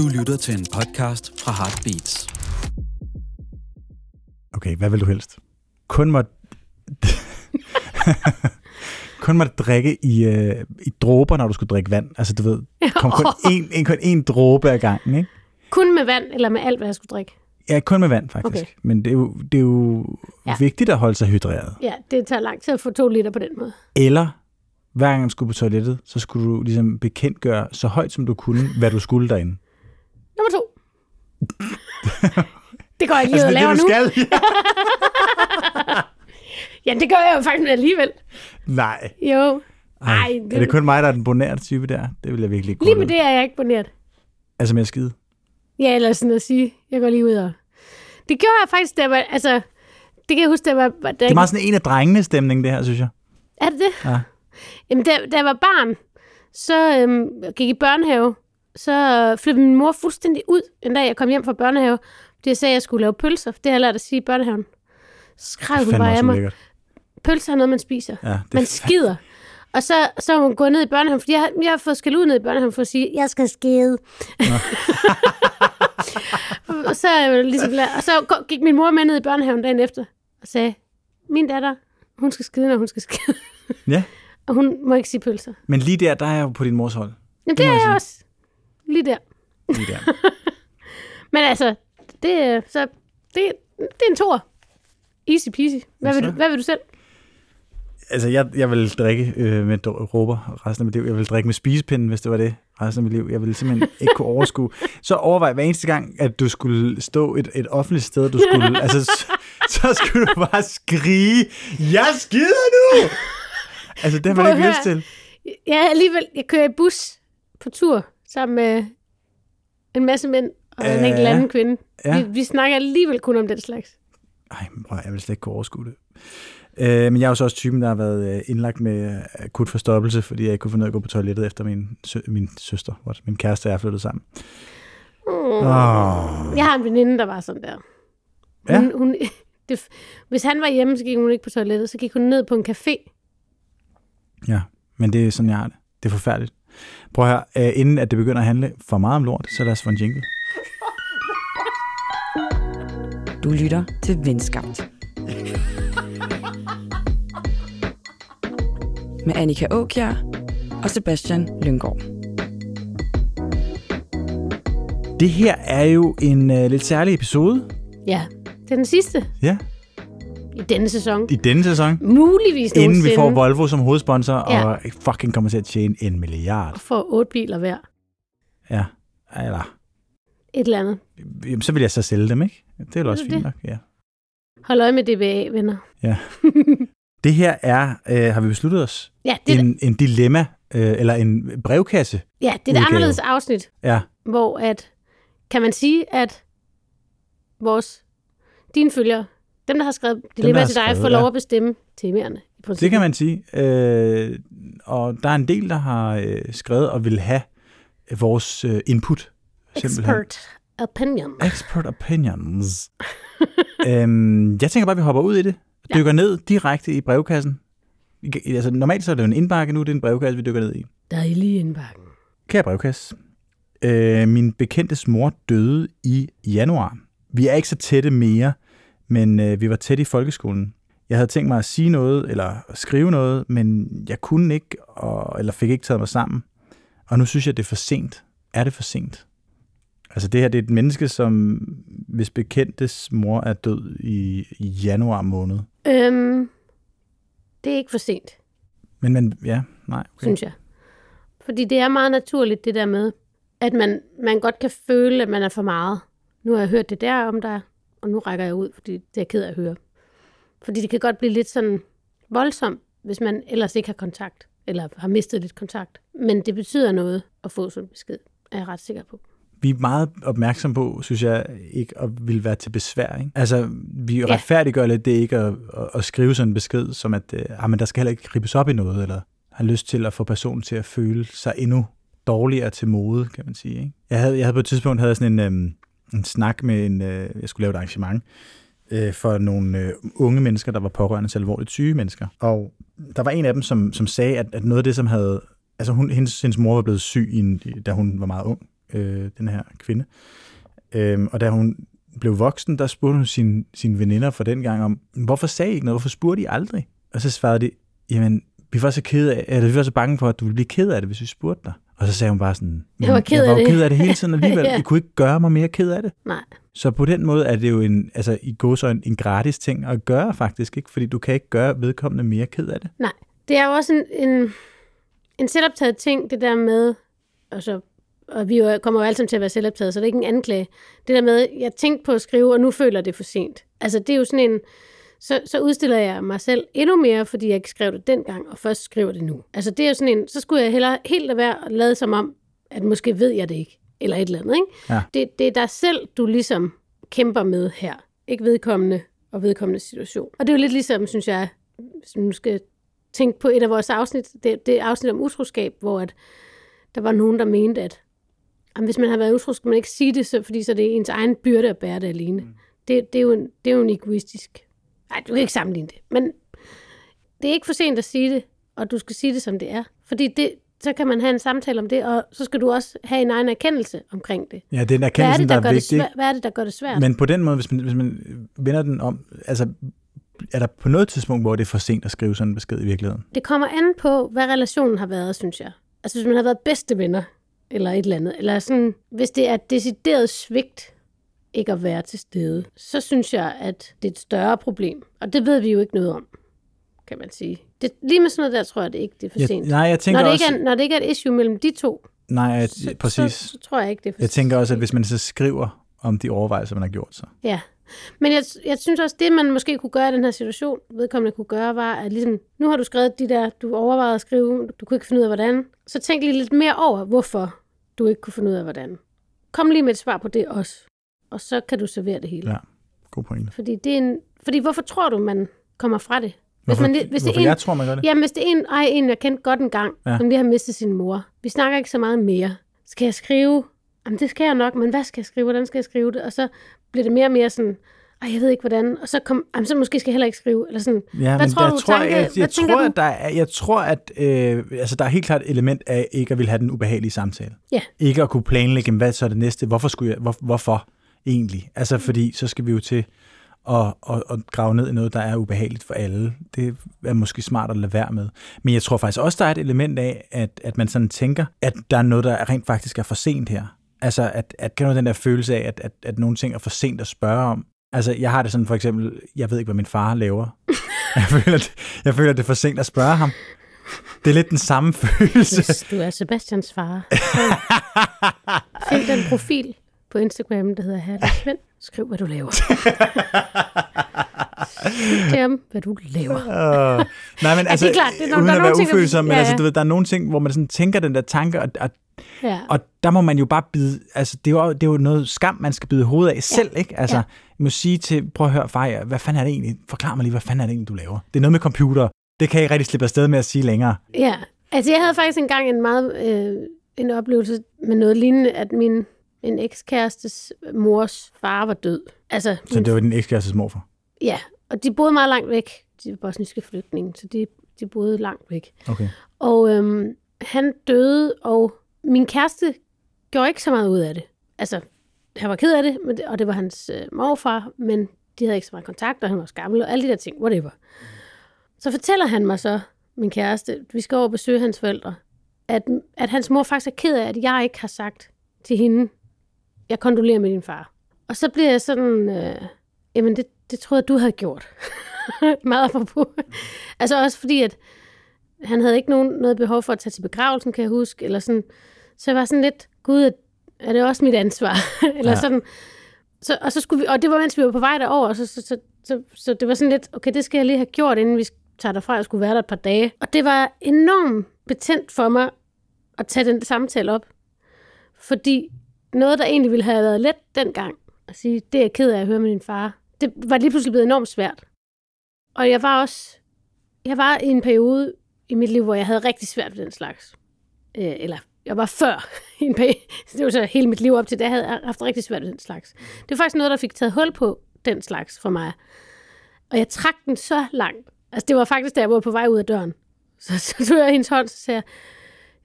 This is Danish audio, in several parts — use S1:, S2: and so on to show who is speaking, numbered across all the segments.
S1: Du lytter til en podcast fra Heartbeats.
S2: Okay, hvad vil du helst? Kun må... kun må drikke i, øh, i dråber, når du skulle drikke vand. Altså, du ved, kom kun en, en, kun en dråbe ad gangen, ikke?
S3: Kun med vand, eller med alt, hvad jeg skulle drikke?
S2: Ja, kun med vand, faktisk.
S3: Okay.
S2: Men det er jo, det er jo. Ja. vigtigt at holde sig hydreret.
S3: Ja, det tager lang tid at få to liter på den måde.
S2: Eller hver gang du skulle på toilettet, så skulle du ligesom bekendtgøre så højt, som du kunne, hvad du skulle derinde.
S3: Nummer to. det går jeg ikke
S2: Altså,
S3: lige ud
S2: det
S3: laver
S2: det, du
S3: nu.
S2: skal?
S3: Ja, det gør jeg jo faktisk alligevel.
S2: Nej.
S3: Jo.
S2: Ej,
S3: Ej,
S2: er det kun mig, der er den bonærte type der? Det vil jeg virkelig ikke
S3: Lige med
S2: med.
S3: det er jeg ikke boneret.
S2: Altså med at skide.
S3: Ja, eller sådan at sige, jeg går lige ud og... Det gjorde jeg faktisk, da jeg var... Altså, det kan jeg huske, da jeg var... Da
S2: Det er meget sådan en af drengene stemning, det her, synes jeg.
S3: Er det det?
S2: Ja.
S3: Jamen, da, da jeg var barn, så øhm, jeg gik i børnehave, så flippede min mor fuldstændig ud, en dag jeg kom hjem fra børnehave, fordi jeg sagde, at jeg skulle lave pølser. Det har jeg lært at sige i børnehaven. Så skreg hun bare af mig.
S2: ulækkert.
S3: Pølser er noget, man spiser.
S2: Ja, det
S3: Man skider. Og så, så hun gået ned i børnehaven, fordi jeg, har- jeg har fået skæld ud ned i børnehaven for at sige, jeg skal skide. og, så, ligesom, og så gå- gik min mor med ned i børnehaven dagen efter og sagde, min datter, hun skal skide, når hun skal skide.
S2: Ja,
S3: og hun må ikke sige pølser.
S2: men lige der, der er jeg jo på din mors hold.
S3: Jamen, det
S2: må
S3: er
S2: jeg
S3: jeg også. Lige der.
S2: Lige der.
S3: Men altså, det, er- så, det, det er en tor. Easy peasy. Hvad vil, du, hvad vil du selv?
S2: altså, jeg, jeg vil drikke øh, med råber resten af mit liv. Jeg vil drikke med spisepinden, hvis det var det resten af mit liv. Jeg ville simpelthen ikke kunne overskue. Så overvej hver eneste gang, at du skulle stå et, et offentligt sted, du skulle, altså, så, så skulle du bare skrige, jeg skider nu! Altså, det har man
S3: at
S2: ikke lyst til.
S3: Jeg er alligevel, jeg kører i bus på tur sammen med en masse mænd og en
S2: Ja.
S3: enkelt anden kvinde.
S2: Ja.
S3: Vi, vi snakker alligevel kun om den slags.
S2: Ej, prøv, jeg vil slet ikke kunne overskue det. Øh, men jeg er jo så også typen, der har været øh, indlagt med øh, akut forstoppelse, fordi jeg ikke kunne finde ud af at gå på toilettet efter min, sø- min søster, what, min kæreste og jeg er flyttet sammen.
S3: Mm.
S2: Oh.
S3: Jeg har en veninde, der var sådan der.
S2: Ja.
S3: Hun, hun, det, hvis han var hjemme, så gik hun ikke på toilettet. Så gik hun ned på en café.
S2: Ja, men det er sådan, jeg har det. Det er forfærdeligt. Prøv høre, øh, inden at det begynder at handle for meget om lort, så lad os få en jingle.
S4: Du lytter til Venskabt. Med Annika Åkjær og Sebastian Lyngård.
S2: Det her er jo en øh, lidt særlig episode.
S3: Ja, det er den sidste
S2: Ja,
S3: i denne sæson.
S2: i denne sæson.
S3: Muligvis
S2: Inden vi
S3: nogensinde.
S2: får Volvo som hovedsponsor,
S3: Ja.
S2: og fucking kommer til at tjene en milliard.
S3: Og får otte biler hver.
S2: Ja, eller...
S3: Et eller andet.
S2: Jamen, så vil jeg så sælge dem, ikke? Det er vel også
S3: du
S2: fint
S3: det?
S2: nok, ja.
S3: Hold øje med DBA, venner.
S2: Det her er, øh, har vi besluttet os,
S3: Ja, det
S2: en, en dilemma, øh, eller en brevkasse.
S3: ja, det er et anderledes afsnit,
S2: Ja,
S3: hvor at, kan man sige, at vores, dine følgere, dem, der har skrevet dilemma til dig, får lov
S2: ja.
S3: at bestemme temaerne.
S2: Det kan man sige. Øh, og der er en del, der har øh, skrevet og vil have vores øh, input. simpelthen.
S3: Expert opinion.
S2: Expert opinions. øhm, jeg tænker bare, at vi hopper ud i det. Dykker ned direkte i brevkassen. I- Altså, normalt så er det jo en indbakke, nu er det en brevkasse, vi dykker ned i.
S3: Dejlig indbakken.
S2: Kære brevkasse. Øh, min bekendtes mor døde i januar. Vi er ikke så tætte mere, men øh, vi var tætte i folkeskolen. Jeg havde tænkt mig at sige noget, eller skrive noget, men jeg kunne ikke, og, eller fik ikke taget mig sammen. Og nu synes jeg, det er for sent. Er det for sent? Altså det her, det er et menneske, som hvis bekendtes mor er død i, i januar måned.
S3: Øhm, det er ikke for sent,
S2: Men, men ja, nej.
S3: Okay. synes jeg. Fordi det er meget naturligt, det der med, at man, man godt kan føle, at man er for meget. Nu har jeg hørt det der om dig, og nu rækker jeg ud, fordi det er jeg ked af at høre. Fordi det kan godt blive lidt sådan voldsomt, hvis man ellers ikke har kontakt, eller har mistet lidt kontakt. Men det betyder noget at få sådan en besked, er jeg ret sikker på.
S2: vi er meget opmærksom på, synes jeg, ikke at ville være til besvær. Ikke? Altså, vi
S3: Ja.
S2: retfærdiggør lidt det ikke at, at, at skrive sådan en besked, som at øh, ah, men der skal heller ikke gribes op i noget, eller har lyst til at få personen til at føle sig endnu dårligere til mode, kan man sige. Ikke? Jeg, havde, jeg havde på et tidspunkt havde sådan en, øhm, en snak med en, øh, jeg skulle lave et arrangement, øh, for nogle øh, unge mennesker, der var pårørende til alvorligt syge mennesker. Og der var en af dem, som, som sagde, at, at noget af det, som havde... Altså, hun, hendes, hendes mor var blevet syg, i en, da hun var meget ung øh, den her kvinde. Øh, og da hun blev voksen, der spurgte hun sine, sine veninder fra den gang om, hvorfor sagde I ikke noget? Hvorfor spurgte I aldrig? Og så svarede de, jamen, vi var så kede af, eller vi var så bange for, at du ville blive ked af det, hvis vi spurgte dig. Og så sagde hun bare sådan,
S3: Jeg var ked
S2: jeg
S3: af
S2: var jo
S3: det."
S2: ked af det hele tiden alligevel.
S3: Ja.
S2: I kunne ikke gøre mig mere ked af det.
S3: Nej.
S2: Så på den måde er det jo en, altså i går så en, en gratis ting at gøre faktisk, ikke? Fordi du kan ikke gøre vedkommende mere ked af det.
S3: Nej. Det er jo også en, en, en selvoptaget ting, det der med, altså, og vi jo, kommer jo sammen til at være selvoptaget, så det er ikke en anklage. Det der med, jeg tænkte på at skrive, og nu føler det for sent. Altså, det er jo sådan en, så, så udstiller jeg mig selv endnu mere, fordi jeg ikke skrev det dengang, og først skriver det nu. Altså, det er sådan en, så skulle jeg hellere helt lade være lade som om, at måske ved jeg det ikke, eller et eller andet, ikke?
S2: Ja.
S3: Det, det er dig selv, du ligesom kæmper med her. Ikke vedkommende og vedkommende situation. Og det er jo lidt ligesom, synes jeg, man nu skal tænke på et af vores afsnit, det, det er afsnit om utroskab, hvor at der var nogen, der mente, at jamen, hvis man har været utro, skal man ikke sige det, så, fordi så er det ens egen byrde at bære det alene. Mm. Det, det, er jo en, det er jo en egoistisk... Nej, du kan ikke sammenligne det. Men det er ikke for sent at sige det, og du skal sige det, som det er. Fordi det, så kan man have en samtale om det, og så skal du også have en egen erkendelse omkring det.
S2: Ja, det er en
S3: Hvad er
S2: erkendelse,
S3: det,
S2: der,
S3: der,
S2: er
S3: det
S2: vigtig.
S3: svært? Hvad er det, der gør det svært?
S2: Men på den måde, hvis man, hvis man vender den om, altså er der på noget tidspunkt, hvor det er for sent at skrive sådan en besked i virkeligheden?
S3: Det kommer an på, hvad relationen har været, synes jeg. Altså hvis man har været bedste venner, eller et eller andet, eller sådan, hvis det er et decideret svigt, ikke at være til stede, så synes jeg, at det er et større problem. Og det ved vi jo ikke noget om, kan man sige. Det, lige med sådan noget der, tror jeg det ikke, det er for
S2: Jeg,
S3: sent.
S2: nej, jeg tænker
S3: Når det,
S2: også...
S3: ikke er, når det ikke er et issue mellem de to,
S2: nej, jeg,
S3: så,
S2: præcis.
S3: Så, så tror jeg ikke, det er for
S2: Jeg tænker også, at hvis man så skriver om de overvejelser, man har gjort sig.
S3: Ja, men jeg, jeg synes også, det man måske kunne gøre i den her situation, vedkommende kunne gøre, var, at ligesom, nu har du skrevet de der, du overvejede at skrive, du kunne ikke finde ud af, hvordan. Så tænk lige lidt mere over, hvorfor du ikke kunne finde ud af, hvordan. Kom lige med et svar på det også. Og så kan du servere det hele.
S2: Ja, god pointe.
S3: Fordi, det er en, fordi hvorfor tror du, man kommer fra det?
S2: Hvorfor,
S3: man hvis det en-
S2: jeg tror, man gør det?
S3: Jamen, hvis det er en, ej, en jeg kendte godt en gang,
S2: Ja.
S3: som lige har mistet sin mor. Vi snakker ikke så meget mere. Skal jeg skrive? Jamen, det skal jeg nok, men hvad skal jeg skrive? Hvordan skal jeg skrive det? Og så bliver det mere og mere sådan, ej, jeg ved ikke hvordan. Og så, kom, jamen, så måske skal jeg heller ikke skrive. Eller sådan.
S2: Ja,
S3: Hvad tror du,
S2: tror,
S3: tanke-
S2: jeg, jeg, jeg tror,
S3: du?
S2: at der er, jeg tror, at øh, altså, der er helt klart et element af ikke at ville have den ubehagelige samtale.
S3: Ja.
S2: Ikke at kunne planlægge, hvad så er det næste? Hvorfor skulle jeg, hvor, hvorfor egentlig? Altså, fordi så skal vi jo til at, at, at grave ned i noget, der er ubehageligt for alle. Det er måske smart at lade være med. Men jeg tror faktisk også, der er et element af, at, at man sådan tænker, at der er noget, der rent faktisk er for sent her. Altså, at, at kan du den der følelse af, at, at, at nogle ting er for sent at spørge om? Altså, jeg har det sådan for eksempel, jeg ved ikke, hvad min far laver. jeg, føler, at, jeg føler, at det er for sent at spørge ham. Det er lidt den samme følelse.
S3: Hvis du er Sebastians far, så find den profil på Instagram, der hedder Herlig Svend. Skriv, hvad du laver. Skriv ham, hvad du laver.
S2: Uh, nej, men altså,
S3: det er klart, det er,
S2: uden
S3: der er
S2: at være
S3: ting,
S2: ufølsom, men
S3: ja,
S2: altså,
S3: ja.
S2: du ved, der er nogle ting, hvor man sådan tænker den der tanke, og, og,
S3: Ja.
S2: og der må man jo bare bide, altså, det er jo, det er jo noget skam, man skal bide hovedet af selv, ikke? Altså,
S3: Ja.
S2: jeg må sige til, prøv at høre, far, ja, hvad fanden er det egentlig? Forklar mig lige, hvad fanden er det egentlig, du laver? Det er noget med computer. Det kan jeg ikke rigtig slippe afsted med at sige længere.
S3: Ja, altså jeg havde faktisk engang en meget øh, en oplevelse med noget lignende, at min en ekskærestes mors far var død. Altså,
S2: Så
S3: min,
S2: det var din ekskærestes morfar.
S3: ja, og de boede meget langt væk. De var bosniske flygtninge, så de, de boede langt væk.
S2: Okay.
S3: Og øhm, han døde, og min kæreste gjorde ikke så meget ud af det. Altså, han var ked af det, men det- og det var hans øh, morfar, men de havde ikke så meget kontakt, og han var også gammel, og alle de der ting, whatever. Så fortæller han mig så, min kæreste, vi skal over og besøge hans forældre, at, at hans mor faktisk er ked af, at jeg ikke har sagt til hende, jeg kondolerer med din far. Og så bliver jeg sådan, øh, jamen det, det troede jeg, du havde gjort. Meget apropos. altså også fordi, at han havde ikke nogen, noget behov for at tage til begravelsen, kan jeg huske, eller sådan. Så jeg var sådan lidt, gud, er det også mit ansvar? eller
S2: Ja.
S3: sådan. Så, og, så skulle vi, og det var, mens vi var på vej derover, så, så, så, så, så det var sådan lidt, okay, det skal jeg lige have gjort, inden vi tager derfra, jeg skulle være der et par dage. Og det var enormt betændt for mig at tage den samtale op. Fordi noget, der egentlig ville have været let dengang, at sige, det er jeg ked af at høre med din far, det var lige pludselig blevet enormt svært. Og jeg var også, jeg var i en periode i mit liv, hvor jeg havde rigtig svært ved den slags. Øh, eller jeg var før i en periode, det var så hele mit liv op til, det havde jeg haft rigtig svært ved den slags. Det var faktisk noget, der fik taget hul på den slags for mig. Og jeg trak den så langt. Altså det var faktisk, da jeg var på vej ud af døren. Så, så tog jeg hendes hånd, så sagde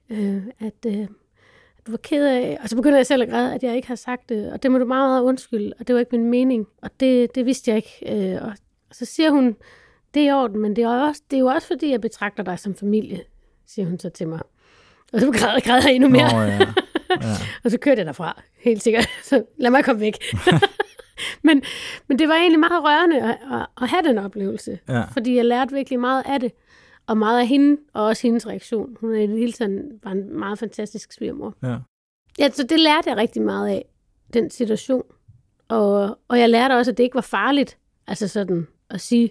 S3: jeg, øh, at øh, var ked af, og så begynder jeg selv at græde, at jeg ikke har sagt det, og det må du meget, meget undskylde, og det var ikke min mening, og det, det vidste jeg ikke. Øh, og så siger hun, det er i orden, men det er, også, det er jo også fordi, jeg betragter dig som familie, siger hun så til mig. Og så græder, græder jeg endnu mere.
S2: Nå, ja. ja.
S3: Og så kørte jeg derfra, helt sikkert. Så lad mig komme væk. men, men det var egentlig meget rørende at, at, at have den oplevelse.
S2: Ja.
S3: Fordi jeg lærte virkelig meget af det. Og meget af hende, og også hendes reaktion. Hun er i det hele taget var en meget fantastisk svigermor.
S2: ja.
S3: Ja, så det lærte jeg rigtig meget af, den situation. Og, og jeg lærte også, at det ikke var farligt. Altså sådan at sige,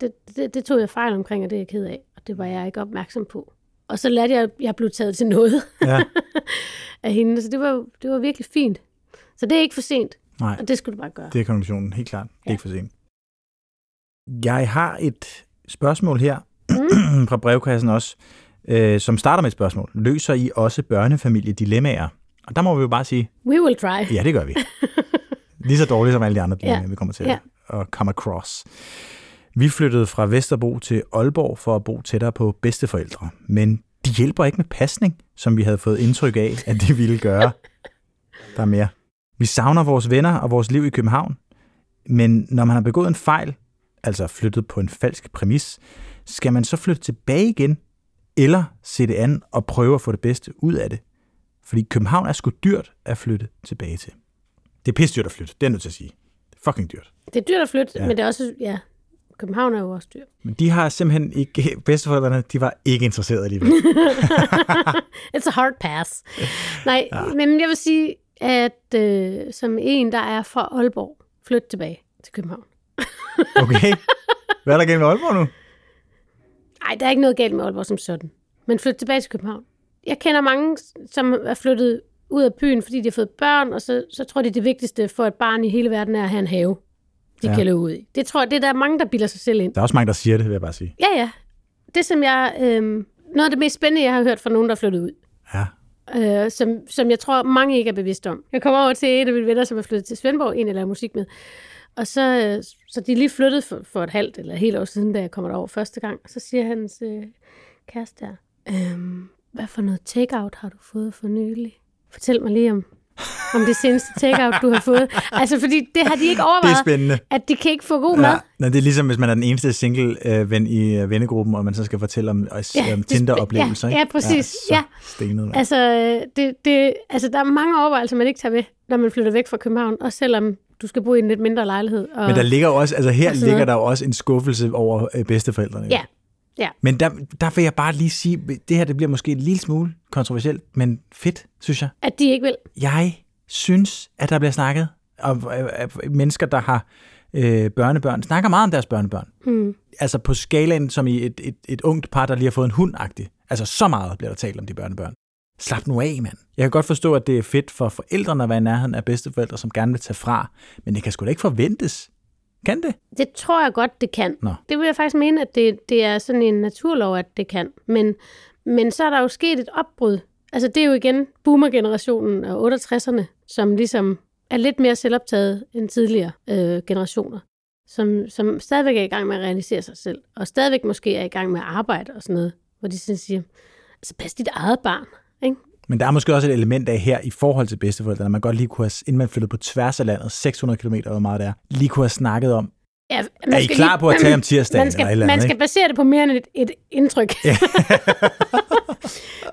S3: det, det, det tog jeg fejl omkring, og det er jeg ked af. Og det var jeg ikke opmærksom på. Og så lærte jeg, at jeg blev taget til noget
S2: ja.
S3: af hende. Så det var, det var virkelig fint. Så det er ikke for sent,
S2: Nej,
S3: og det skulle du bare gøre.
S2: det er konklusionen, helt klart. Det er
S3: Ja.
S2: ikke for sent. Jeg har et spørgsmål her
S3: Mm.
S2: fra brevkassen også, øh, som starter med et spørgsmål. Løser I også børnefamiliedilemmaer? Og der må vi jo bare sige,
S3: We will try.
S2: ja, det gør vi. Lige så dårligt som alle de andre dilemmaer,
S3: Ja.
S2: vi kommer til
S3: Ja.
S2: at come across. Vi flyttede fra Vesterbro til Aalborg for at bo tættere på bedsteforældre, men de hjælper ikke med pasning, som vi havde fået indtryk af, at de ville gøre. Der er mere. Vi savner vores venner og vores liv i København, men når man har begået en fejl, altså flyttet på en falsk præmis, skal man så flytte tilbage igen, eller se det an og prøve at få det bedste ud af det? Fordi København er sgu dyrt at flytte tilbage til. Det er pisse dyrt at flytte, det er jeg nødt til at sige. Det er fucking dyrt.
S3: Det er dyrt at flytte,
S2: Ja.
S3: men det er også, ja, København er jo også dyrt.
S2: Men de har simpelthen ikke, bedsteforældrene, de var ikke interesserede alligevel.
S3: It's a hard pass. Nej, ja. men jeg vil sige, at øh, som en, der er fra Aalborg, flyt tilbage til København.
S2: Okay? Hvad er der gennem Aalborg nu?
S3: Nej, der er ikke noget galt med Aalborg som sådan. Men flyt tilbage til København. Jeg kender mange, som er flyttet ud af byen, fordi de har fået børn, og så, så tror de, det vigtigste for et barn i hele verden er at have en have, de
S2: Ja.
S3: kan løbe ud i. Det tror jeg, det er der er mange, der bilder sig selv ind.
S2: Der er også mange, der siger det, vil jeg bare sige.
S3: Ja, ja. Det som jeg, øh, noget af det mest spændende, jeg har hørt fra nogen, der er flyttet ud,
S2: Ja.
S3: øh, som, som jeg tror, mange ikke er bevidste om. Jeg kommer over til en af mine venner, som er flyttet til Svendborg, en eller laver musik med. Og så, øh, så de er lige flyttet for, for et halvt eller et helt år siden, da jeg kommer derover første gang. Så siger hans øh, kæreste der, øhm, hvad for noget takeout har du fået for nylig? Fortæl mig lige om, om det seneste takeout, du har fået. Altså, fordi det har de ikke
S2: Det er
S3: overvejet,
S2: spændende.
S3: at de kan ikke få god mad.
S2: Ja, Nå, det er ligesom, hvis man er den eneste single-ven i øh, vennegruppen, og man så skal fortælle om, ja, om Tinder-oplevelser.
S3: ja, ja, præcis. Ja.
S2: Stenet.
S3: Altså, det, det, altså, der er mange overvejelser, man ikke tager med, når man flytter væk fra København, også selvom du skal bo i en lidt mindre lejlighed. Og,
S2: Men der ligger jo også, altså her ligger
S3: noget.
S2: der jo også en skuffelse over øh, bedsteforældrene.
S3: Ja, ja.
S2: Men der, der vil jeg bare lige sige, det her det bliver måske en lille smule kontroversielt, men fedt, synes jeg.
S3: At de ikke vil.
S2: Jeg synes, at der bliver snakket om øh, øh, mennesker, der har øh, børnebørn, snakker meget om deres børnebørn.
S3: Mm.
S2: Altså på skalaen, som i et, et, et ungt par, der lige har fået en hund -agtig. Altså så meget bliver der talt om de børnebørn. Slap nu af, mand. Jeg kan godt forstå, at det er fedt for forældrene at være i nærheden af bedsteforældre, som gerne vil tage fra. Men det kan sgu da ikke forventes. Kan det?
S3: Det tror jeg godt, det kan.
S2: Nå.
S3: Det vil jeg faktisk mene, at det, det er sådan en naturlov, at det kan. Men, men så er der jo sket et opbrud. Altså det er jo igen boomer-generationen og 68'erne, som ligesom er lidt mere selvoptaget end tidligere øh, generationer. Som, som stadigvæk er i gang med at realisere sig selv. Og stadigvæk måske er i gang med at arbejde og sådan noget. Hvor de sådan siger, altså pas dit eget barn. Ikke?
S2: Men der er måske også et element af her i forhold til bedsteforældrene, man godt lige kunne have, inden man flyttede på tværs af landet, 600 km hvor meget det er, lige kunne have snakket om,
S3: Ja,
S2: er I klar på at tage om tirsdagen
S3: man skal,
S2: eller et eller andet,
S3: man skal
S2: ikke?
S3: basere det på mere end et, et indtryk. Ja.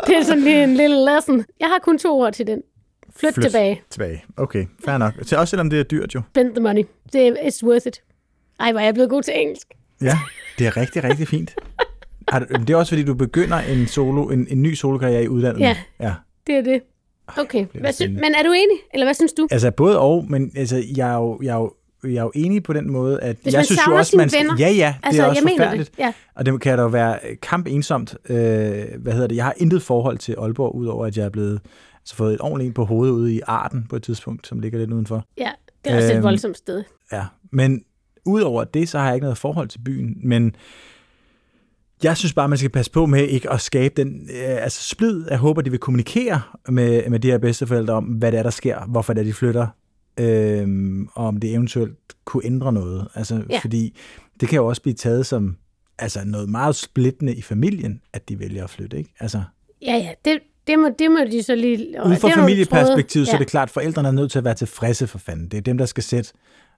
S3: det er sådan lige en lille lesson. Jeg har kun to ord til den. Flyt, Flyt. tilbage.
S2: Tilbage. Okay, fair nok. Til også selvom det er dyrt jo.
S3: Spend the money. Det er, it's worth it. Ej, hvor er jeg blevet god til engelsk.
S2: Ja, det er rigtig, rigtig fint. Har du- Det er også fordi, du begynder en, solo, en, en ny solokarriere i udlandet.
S3: Ja.
S2: ja.
S3: Det er det. Okay. Hvad sy- men er du enig? Eller hvad synes du?
S2: Altså både og, men altså, jeg, er jo, jeg, er jo, jeg er jo enig på den måde, at
S3: Hvis
S2: jeg synes jo også, man
S3: venner.
S2: Ja, ja, det
S3: altså,
S2: er også forfærdeligt.
S3: det. Ja.
S2: Og det kan da jo være kamp ensomt. Øh, hvad hedder det? Jeg har intet forhold til Aalborg, udover at jeg er blevet altså, fået et ordentligt en på hovedet ude i Arden på et tidspunkt, som ligger lidt udenfor.
S3: ja, det er også
S2: Øhm,
S3: et voldsomt sted.
S2: Ja, men udover det, så har jeg ikke noget forhold til byen, men jeg synes bare, man skal passe på med ikke at skabe den øh, altså splid. Jeg håber, de vil kommunikere med, med de her bedsteforældre om, hvad det er, der sker, hvorfor det er, de flytter, øhm, og om det eventuelt kunne ændre noget. Altså,
S3: Ja.
S2: Fordi det kan jo også blive taget som altså noget meget splittende i familien, at de vælger at flytte. Ikke? Altså,
S3: Ja, ja. Det, det må, det må de så lige...
S2: Ud fra
S3: er
S2: familieperspektivet, så
S3: tråde.
S2: er det klart, at forældrene er nødt til at være tilfredse for fanden. Det er dem, der skal sætte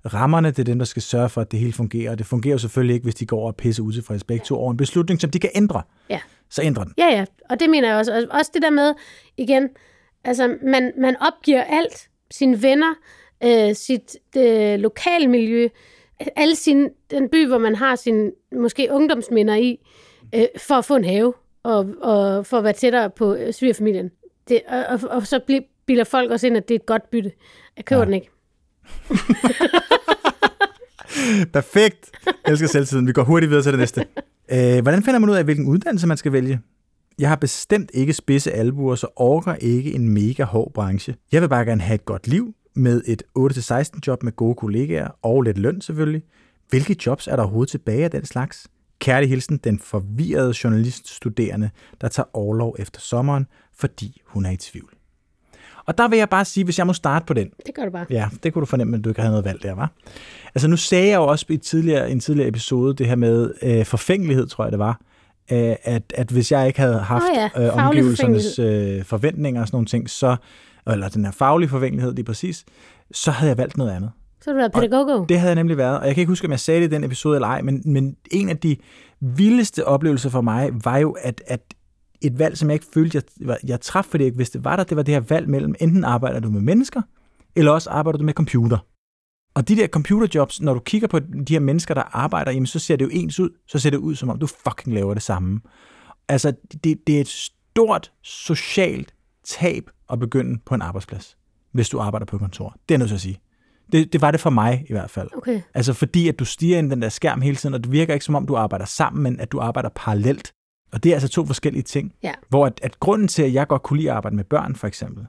S2: rammerne, det er dem, der skal sørge for, at det hele fungerer. Og det fungerer jo selvfølgelig ikke, hvis de går over og pisser utilfredse begge to over en beslutning, som de kan ændre.
S3: Ja.
S2: Så ændre den.
S3: Ja, ja, og det mener jeg også. Og også det der med, igen, altså man, man opgiver alt, sine venner, øh, sit øh, lokalmiljø, alle sine, den by, hvor man har sine måske ungdomsminder i, øh, for at få en have, og, og for at være tættere på øh, svigerfamilien. Det, og, og, og så bliver, bilder folk også ind, at det er et godt bytte. Jeg køber
S2: ja.
S3: den ikke.
S2: Perfekt. Jeg elsker selvtiden. Vi går hurtigt videre til det næste. Øh, hvordan finder man ud af, hvilken uddannelse man skal vælge? Jeg har bestemt ikke spidse albuer, så orker ikke en mega hård branche. Jeg vil bare gerne have et godt liv med et 8-16 job med gode kollegaer og lidt løn selvfølgelig. Hvilke jobs er der overhovedet tilbage af den slags? Kærlig hilsen, den forvirrede journaliststuderende, der tager overlov efter sommeren, fordi hun er i tvivl. Og der vil jeg bare sige, hvis jeg må starte på den,
S3: Det gør du bare.
S2: Ja, det kunne du fornemme, at du ikke havde noget valg der, var. Altså nu sagde jeg jo også i tidligere, en tidligere episode det her med øh, forfængelighed, tror jeg det var, øh, at, at hvis jeg ikke havde haft
S3: Åh ja,
S2: øh, omgivelsernes øh, forventninger og sådan nogle ting, så, eller den her faglige forvængelighed lige præcis, så havde jeg valgt noget andet.
S3: Så har du været pædagogo.
S2: Det havde jeg nemlig været, og jeg kan ikke huske, om jeg sagde det i den episode eller ej, men, men en af de vildeste oplevelser for mig var jo, at, at et valg, som jeg ikke følte, jeg, jeg traf, fordi jeg ikke vidste, var der, det var det her valg mellem, enten arbejder du med mennesker, eller også arbejder du med computer. Og de der computerjobs, når du kigger på de her mennesker, der arbejder, jamen, så ser det jo ens ud. Så ser det ud, som om du fucking laver det samme. Altså, det, det er et stort socialt tab at begynde på en arbejdsplads, hvis du arbejder på kontor. Det er nødt til at sige. Det, det var det for mig i hvert fald.
S3: Okay.
S2: Altså fordi, at du stiger ind i den der skærm hele tiden, og det virker ikke som om, du arbejder sammen, men at du arbejder parallelt. Og det er altså to forskellige ting.
S3: Ja.
S2: Hvor at, at grunden til, at jeg godt kunne lide at arbejde med børn, for eksempel,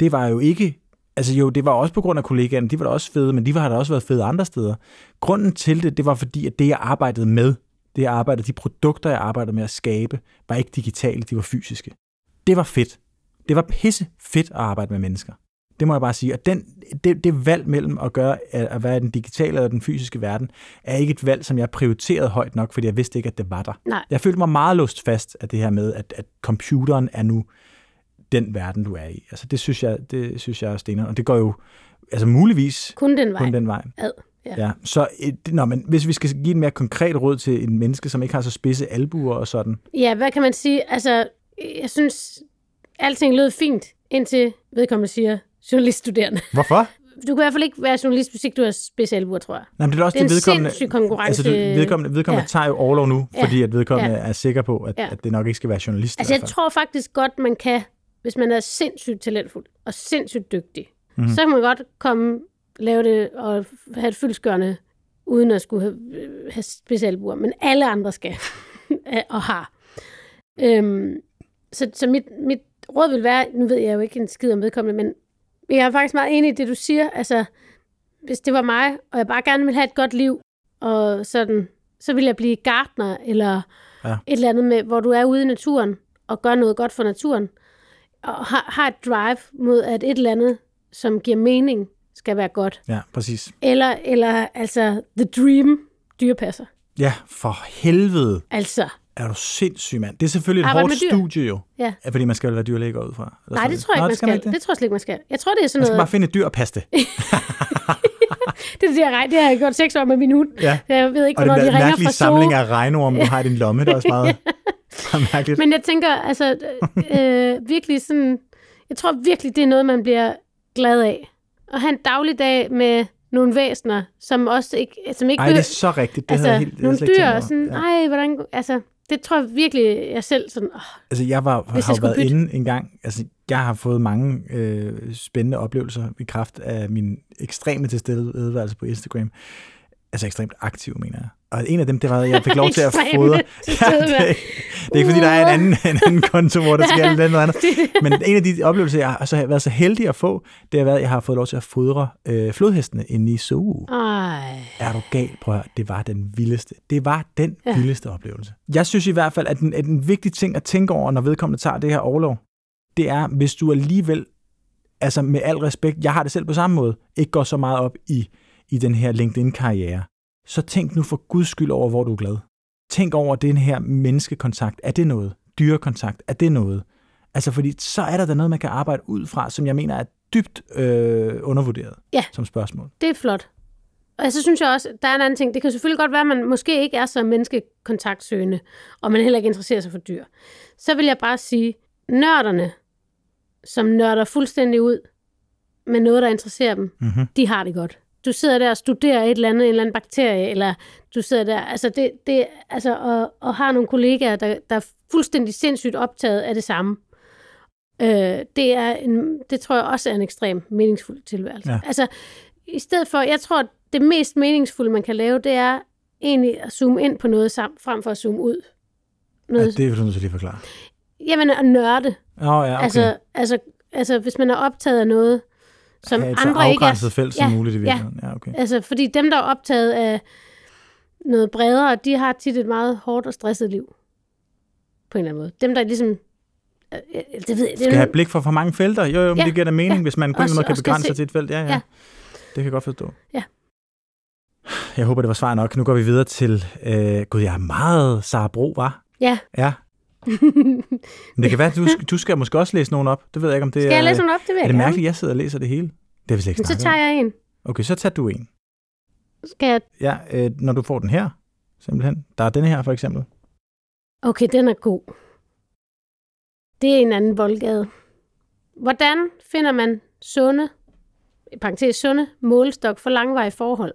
S2: det var jo ikke... Altså jo, det var også på grund af kollegaerne, de var da også fede, men de var har da også været fede andre steder. Grunden til det, det var fordi, at det, jeg arbejdede med, det jeg arbejdede, de produkter, jeg arbejdede med at skabe, var ikke digitale, de var fysiske. Det var fedt. Det var pisse fedt at arbejde med mennesker. Det må jeg bare sige. Og den, det, det valg mellem at gøre at være i den digitale eller den fysiske verden, er ikke et valg, som jeg prioriterede højt nok, fordi jeg vidste ikke, at det var der.
S3: Nej.
S2: Jeg følte mig meget låst fast af det her med, at, at computeren er nu den verden, du er i. Altså det synes jeg, det synes jeg er stener. Og det går jo altså muligvis
S3: Kun den vej.
S2: kun den vej.
S3: Ad. Ja.
S2: Ja, så et, nå, men hvis vi skal give en mere konkret råd til en menneske, som ikke har så spidse albuer og sådan,
S3: Ja, hvad kan man sige? Altså, jeg synes, alting lød fint, indtil vedkommende siger journaliststuderende.
S2: Hvorfor?
S3: Du kan i hvert fald ikke være journalist, hvis ikke du har specialbuer, tror jeg.
S2: Nej, men det er også
S3: Det er
S2: det,
S3: en
S2: vedkommende...
S3: konkurrence.
S2: Altså, det, vedkommende, vedkommende
S3: Ja.
S2: tager jo overlov nu,
S3: Ja.
S2: fordi at vedkommende
S3: Ja.
S2: er sikker på, at,
S3: Ja.
S2: at det nok ikke skal være journalist.
S3: Altså, jeg tror faktisk godt, man kan, hvis man er sindssygt talentfuld og sindssygt dygtig,
S2: Mhm.
S3: mm. så kan man godt komme, lave det og have et fyldskørende, uden at skulle have, have specialbuer. Men alle andre skal og har. Øhm, så så mit, mit råd vil være, nu ved jeg jo ikke en skid om vedkommende, men jeg er faktisk meget enig i det, du siger. Altså, hvis det var mig, og jeg bare gerne vil have et godt liv, og sådan, så vil jeg blive gartner, eller
S2: Ja.
S3: et eller andet med, hvor du er ude i naturen, og gør noget godt for naturen, og har, har et drive mod, at et eller andet, som giver mening, skal være godt.
S2: Ja, præcis.
S3: Eller, eller altså, the dream, dyrepasser.
S2: Ja, for helvede
S3: Altså,
S2: er du sindssyg, mand. Det er selvfølgelig et hårdt studie jo,
S3: ja.
S2: Ja, fordi man skal vel være dyrlæge ud fra. Eller
S3: Nej, det tror jeg ikke, man skal.
S2: ikke
S3: Det. det tror jeg slet ikke, man skal. Jeg tror, det er sådan
S2: Man skal
S3: noget...
S2: bare finde et dyr og passe det.
S3: Det er det, jeg, det har jeg gjort seks år med min hund.
S2: Ja.
S3: Jeg ved ikke,
S2: Og
S3: hvornår de ringer fra
S2: samling af regnorm, du har i din lomme, det er også meget, meget mærkeligt.
S3: Men jeg tænker, altså, øh, virkelig sådan... Jeg tror virkelig, det er noget, man bliver glad af. At have en dagligdag med nogle væsener, som også ikke... Som ikke
S2: Ej, det er så rigtigt. Det
S3: altså,
S2: havde helt,
S3: nogle dyr, og sådan,
S2: Ja.
S3: ej, hvordan... Altså, det tror jeg virkelig, jeg selv sådan... Åh,
S2: Altså, jeg var,
S3: jeg
S2: har
S3: skulle
S2: været
S3: bytte.
S2: inde en gang. Altså, jeg har fået mange øh, spændende oplevelser i kraft af min ekstreme tilstedeværelse på Instagram. Altså ekstremt aktiv, mener jeg. Og en af dem, det var, at jeg fik lov til at fodre. Ja, det, er, det er ikke, fordi der er en anden, en anden konto, hvor der sker alt andet andet. Men en af de oplevelser, jeg har så været så heldig at få, det har været, at jeg har fået lov til at fodre øh, flodhestene inde i Zoo.
S3: Ej.
S2: Er du gal? Prøv at høre, det var den vildeste. Det var den
S3: Ja.
S2: vildeste oplevelse. Jeg synes i hvert fald, at en, at en vigtig ting at tænke over, når vedkommende tager det her overlov, det er, hvis du alligevel, altså med al respekt, jeg har det selv på samme måde, ikke går så meget op i, i den her LinkedIn-karriere, så tænk nu for guds skyld over, hvor du er glad. Tænk over den her menneskekontakt. Er det noget? Dyrekontakt? Er det noget? Altså, fordi så er der da noget, man kan arbejde ud fra, som jeg mener er dybt øh, undervurderet
S3: Ja.
S2: som spørgsmål.
S3: Det er flot. Og så synes jeg også, der er en anden ting. Det kan selvfølgelig godt være, at man måske ikke er så menneskekontaktsøgende, og man heller ikke interesserer sig for dyr. Så vil jeg bare sige, nørderne, som nørder fuldstændig ud med noget, der interesserer dem,
S2: Mm-hmm.
S3: de har det godt. Du sidder der og studerer et eller andet, en eller anden bakterie, eller du sidder der, altså det, det altså, og, og har nogle kollegaer, der, der er fuldstændig sindssygt optaget af det samme. Øh, det, er en, det tror jeg også er en ekstrem meningsfuld tilværelse.
S2: Ja.
S3: Altså, i stedet for, jeg tror, det mest meningsfulde, man kan lave, det er egentlig at zoome ind på noget sammen, frem for at zoome ud.
S2: Ja,
S3: Noget,
S2: det vil du nødt til lige forklare.
S3: Jamen, at nørde.
S2: Oh, ja, okay.
S3: Altså, altså, altså, hvis man er optaget af noget, som
S2: have et
S3: andre
S2: så
S3: ikke er...
S2: afgrænset felt som
S3: Ja,
S2: muligt i
S3: ja.
S2: virkeligheden. Ja, okay.
S3: Altså, fordi dem, der er optaget af noget bredere, de har tit et meget hårdt og stresset liv. På en eller anden måde. Dem, der ligesom... øh, øh, Det ved jeg, det
S2: Skal have blik for for mange felter? Jo, jo, men
S3: Ja,
S2: det giver da mening,
S3: ja.
S2: hvis man på en måde kan begrænse
S3: se-
S2: sig til et felt. Ja, ja.
S3: Ja.
S2: Det kan jeg godt forstå.
S3: Ja.
S2: Jeg håber, det var svar nok. Nu går vi videre til... Øh, gud, jeg er meget Sara Bro, var.
S3: Ja.
S2: Ja. Men det kan være, at du, skal- du skal måske også læse nogen op. Det ved jeg ikke, om det
S3: Skal
S2: er...
S3: jeg læse nogle op? Det vil
S2: er det mærkeligt, at jeg sidder og læser det hele? Det har vi slet ikke
S3: så tager jeg en.
S2: Okay, så tager du en.
S3: Skal jeg...
S2: Ja, øh, når du får den her, simpelthen. Der er den her, for eksempel.
S3: Okay, den er god. Det er en anden boldgade. Hvordan finder man sunde, i parentes sunde, målestok for langvarige forhold?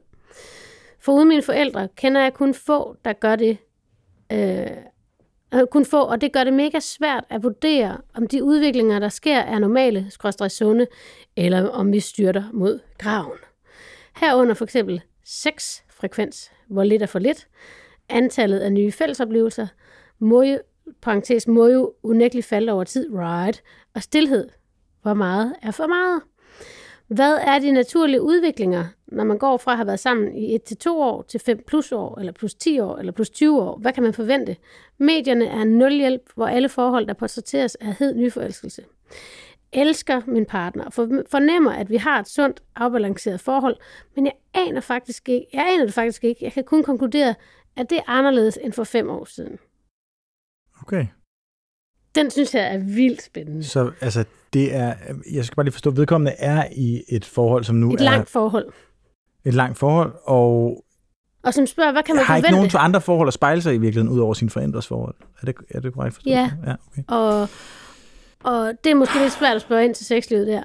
S3: For uden mine forældre kender jeg kun få, der gør det. Øh, kunne kun få, og det gør det mega svært at vurdere, om de udviklinger, der sker, er normale, skråstrej sunde, eller om vi styrter mod graven. Herunder for eksempel sexfrekvens, hvor lidt er for lidt, antallet af nye fællesoplevelser, må jo, parentes, må jo unægteligt falde over tid, right, og stillhed, hvor meget er for meget. Hvad er de naturlige udviklinger, når man går fra at have været sammen i 1 til 2 år til 5 plus år, eller plus 10 år, eller plus 20 år? Hvad kan man forvente? Medierne er en nulhjælp, hvor alle forhold, der portrætteres, er hed nyforelskelse. Elsker min partner og fornemmer, at vi har et sundt, afbalanceret forhold, men jeg aner, faktisk ikke, jeg aner det faktisk ikke. Jeg kan kun konkludere, at det er anderledes end for fem år siden.
S2: Okay.
S3: Den synes jeg er vildt spændende.
S2: Så altså, det er... Jeg skal bare lige forstå, vedkommende er i et forhold, som nu
S3: Et
S2: er
S3: langt forhold.
S2: et langt forhold, og
S3: Og som spørger, hvad kan man
S2: har ikke
S3: forvente?
S2: nogen andre forhold at spejle sig i virkeligheden, ud over sine forældres forhold. Er det, er det korrekt forstået?
S3: Ja.
S2: ja okay.
S3: Og, og det er måske lidt svært at spørge ind til sexlivet der.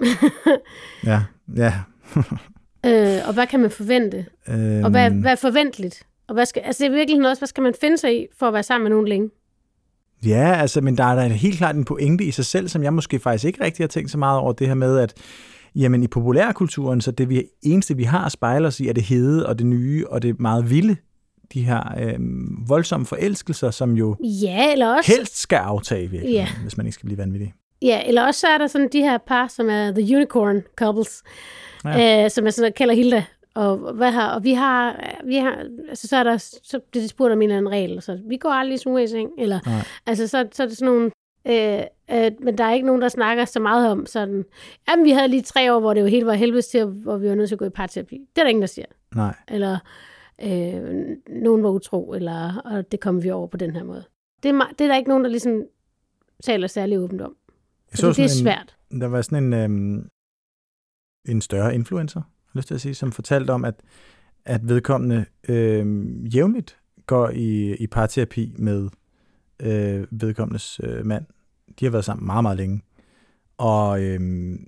S2: Ja, ja.
S3: Øh, og hvad kan man forvente?
S2: Øhm,
S3: Og hvad, hvad er forventeligt? Og hvad skal, altså det er virkelig også, hvad skal man finde sig i for at være sammen med nogen længe?
S2: Ja, altså, men der er da helt klart en pointe i sig selv, som jeg måske faktisk ikke rigtig har tænkt så meget over, det her med, at jamen, i populærkulturen, så det vi, eneste, vi har at spejle os i, er det hede og det nye og det meget vilde. De her øhm, voldsomme forelskelser, som jo
S3: Ja, eller også,
S2: helst skal aftage, virkelig,
S3: Ja.
S2: hvis man ikke skal blive vanvittig.
S3: ja, eller også så er der sådan de her par, som er the unicorn couples,
S2: Ja.
S3: øh, som er sådan kalder Hilda. Og, hvad har, og vi har, vi har, altså så er der, så bliver de spurgt om en eller anden regel, så vi går aldrig sådan i seng, eller,
S2: Nej.
S3: altså så, så er det sådan nogle, øh, øh, men der er ikke nogen, der snakker så meget om sådan, jamen vi havde lige tre år, hvor det jo helt var helvedes til, hvor vi var nødt til at gå i parterapi. Det er der ingen, der siger.
S2: Nej.
S3: eller øh, nogen var utro, eller og det kom vi over på den her måde. Det er, det er der ikke nogen, der ligesom taler særlig åbent om.
S2: Jeg
S3: Fordi det er
S2: sådan
S3: svært.
S2: En, der var sådan en, øhm, en større influencer, lyst til at sige, som fortalte om, at, at vedkommende øhm, jævnligt går i, i parterapi med øh, vedkommendes øh, mand. De har været sammen meget, meget længe. Og, øhm,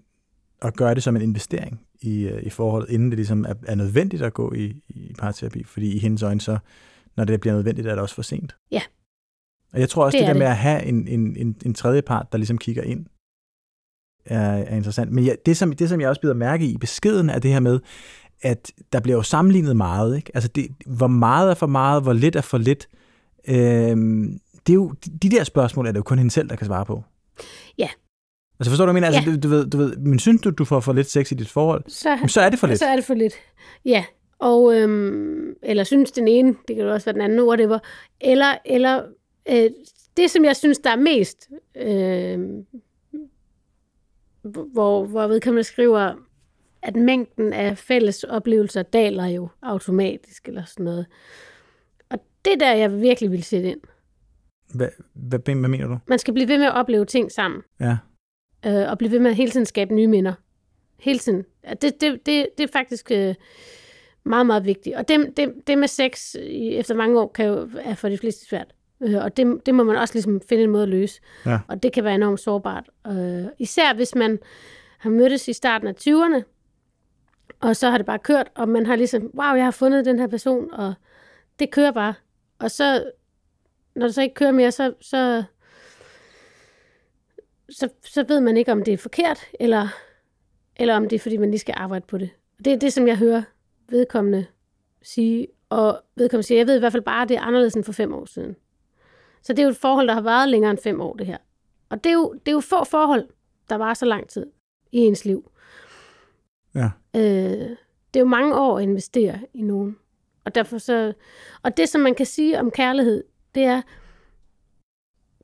S2: og gør det som en investering i, øh, i forholdet, inden det ligesom er, er nødvendigt at gå i, i parterapi. Fordi i hendes øjne, så når det bliver nødvendigt, er det også for sent.
S3: Ja.
S2: Og jeg tror også,
S3: Det
S2: det, det
S3: er
S2: der med
S3: det.
S2: at have en, en, en, en tredje part, der ligesom kigger ind, er, er interessant. Men ja, det, som, det, som jeg også bider mærke i beskeden, er det her med, at der bliver jo sammenlignet meget. Ikke? Altså, det, hvor meget er for meget, hvor lidt er for lidt. Øhm, det er jo, de der spørgsmål er det jo kun hende selv, der kan svare på.
S3: Ja.
S2: Altså forstår du, hvad jeg mener? Altså,
S3: Ja.
S2: du, du, ved, du ved, men synes du, du får for lidt sex i dit forhold?
S3: Så,
S2: Jamen, så er det for lidt.
S3: så er det for lidt. Ja, og, øhm, eller synes den ene, det kan jo også være den anden, whatever. Eller, eller øh, det, som jeg synes, der er mest, øh, hvor, hvor vedkommende skriver, at mængden af fælles oplevelser daler jo automatisk, eller sådan noget. Og det er der, jeg virkelig vil sætte ind.
S2: Hvad, hvad, hvad mener du?
S3: Man skal blive ved med at opleve ting sammen,
S2: Ja.
S3: øh, og blive ved med at hele tiden skabe nye minder. Hele tiden. Det, det, det, det er faktisk øh, meget, meget vigtigt. Og det, det, det med sex efter mange år kan jo er for de fleste svært. Øh, og det, det må man også ligesom finde en måde at løse.
S2: Ja.
S3: Og det kan være enormt sårbart. Øh, især hvis man har mødtes i starten af 20'erne, og så har det bare kørt, og man har ligesom, wow, jeg har fundet den her person, og det kører bare. Og så, når det så ikke kører mere, så, så, så, så ved man ikke, om det er forkert, eller, eller om det er, fordi man lige skal arbejde på det. Og det er det, som jeg hører vedkommende sige, og vedkommende siger, jeg ved i hvert fald bare, at det er anderledes end for fem år siden. Så det er jo et forhold, der har varet længere end fem år, det her. Og det er jo, det er jo få forhold, der var så lang tid i ens liv.
S2: Ja.
S3: Øh, det er jo mange år at investere i nogen. Og derfor så... Og det, som man kan sige om kærlighed, det er,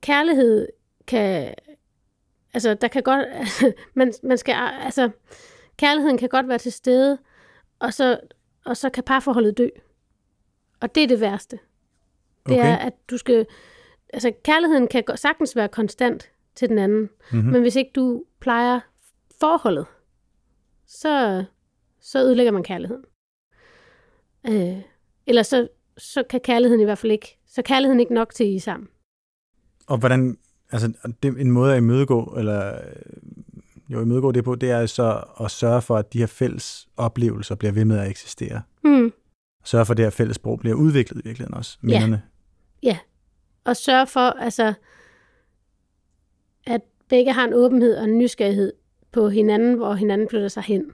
S3: kærlighed kan... Altså, der kan godt... Altså, man, man skal... Altså, kærligheden kan godt være til stede, og så, og så kan parforholdet dø. Og det er det værste. Det
S2: Okay.
S3: er, at du skal... Altså, kærligheden kan sagtens være konstant til den anden,
S2: Mm-hmm.
S3: men hvis ikke du plejer forholdet, så, så ødelægger man kærligheden. Øh, eller så, så kan kærligheden i hvert fald ikke, så kærligheden ikke nok til, I sammen.
S2: Og hvordan, altså det, en måde at imødegå, eller øh, jo imødegå det på, det er så at sørge for, at de her fælles oplevelser bliver ved med at eksistere.
S3: Hmm.
S2: Sørge for, at det her fælles sprog bliver udviklet i virkeligheden også.
S3: Ja.
S2: Minderne.
S3: Og sørge for, altså, at begge har en åbenhed og en nysgerrighed på hinanden, hvor hinanden flytter sig hen.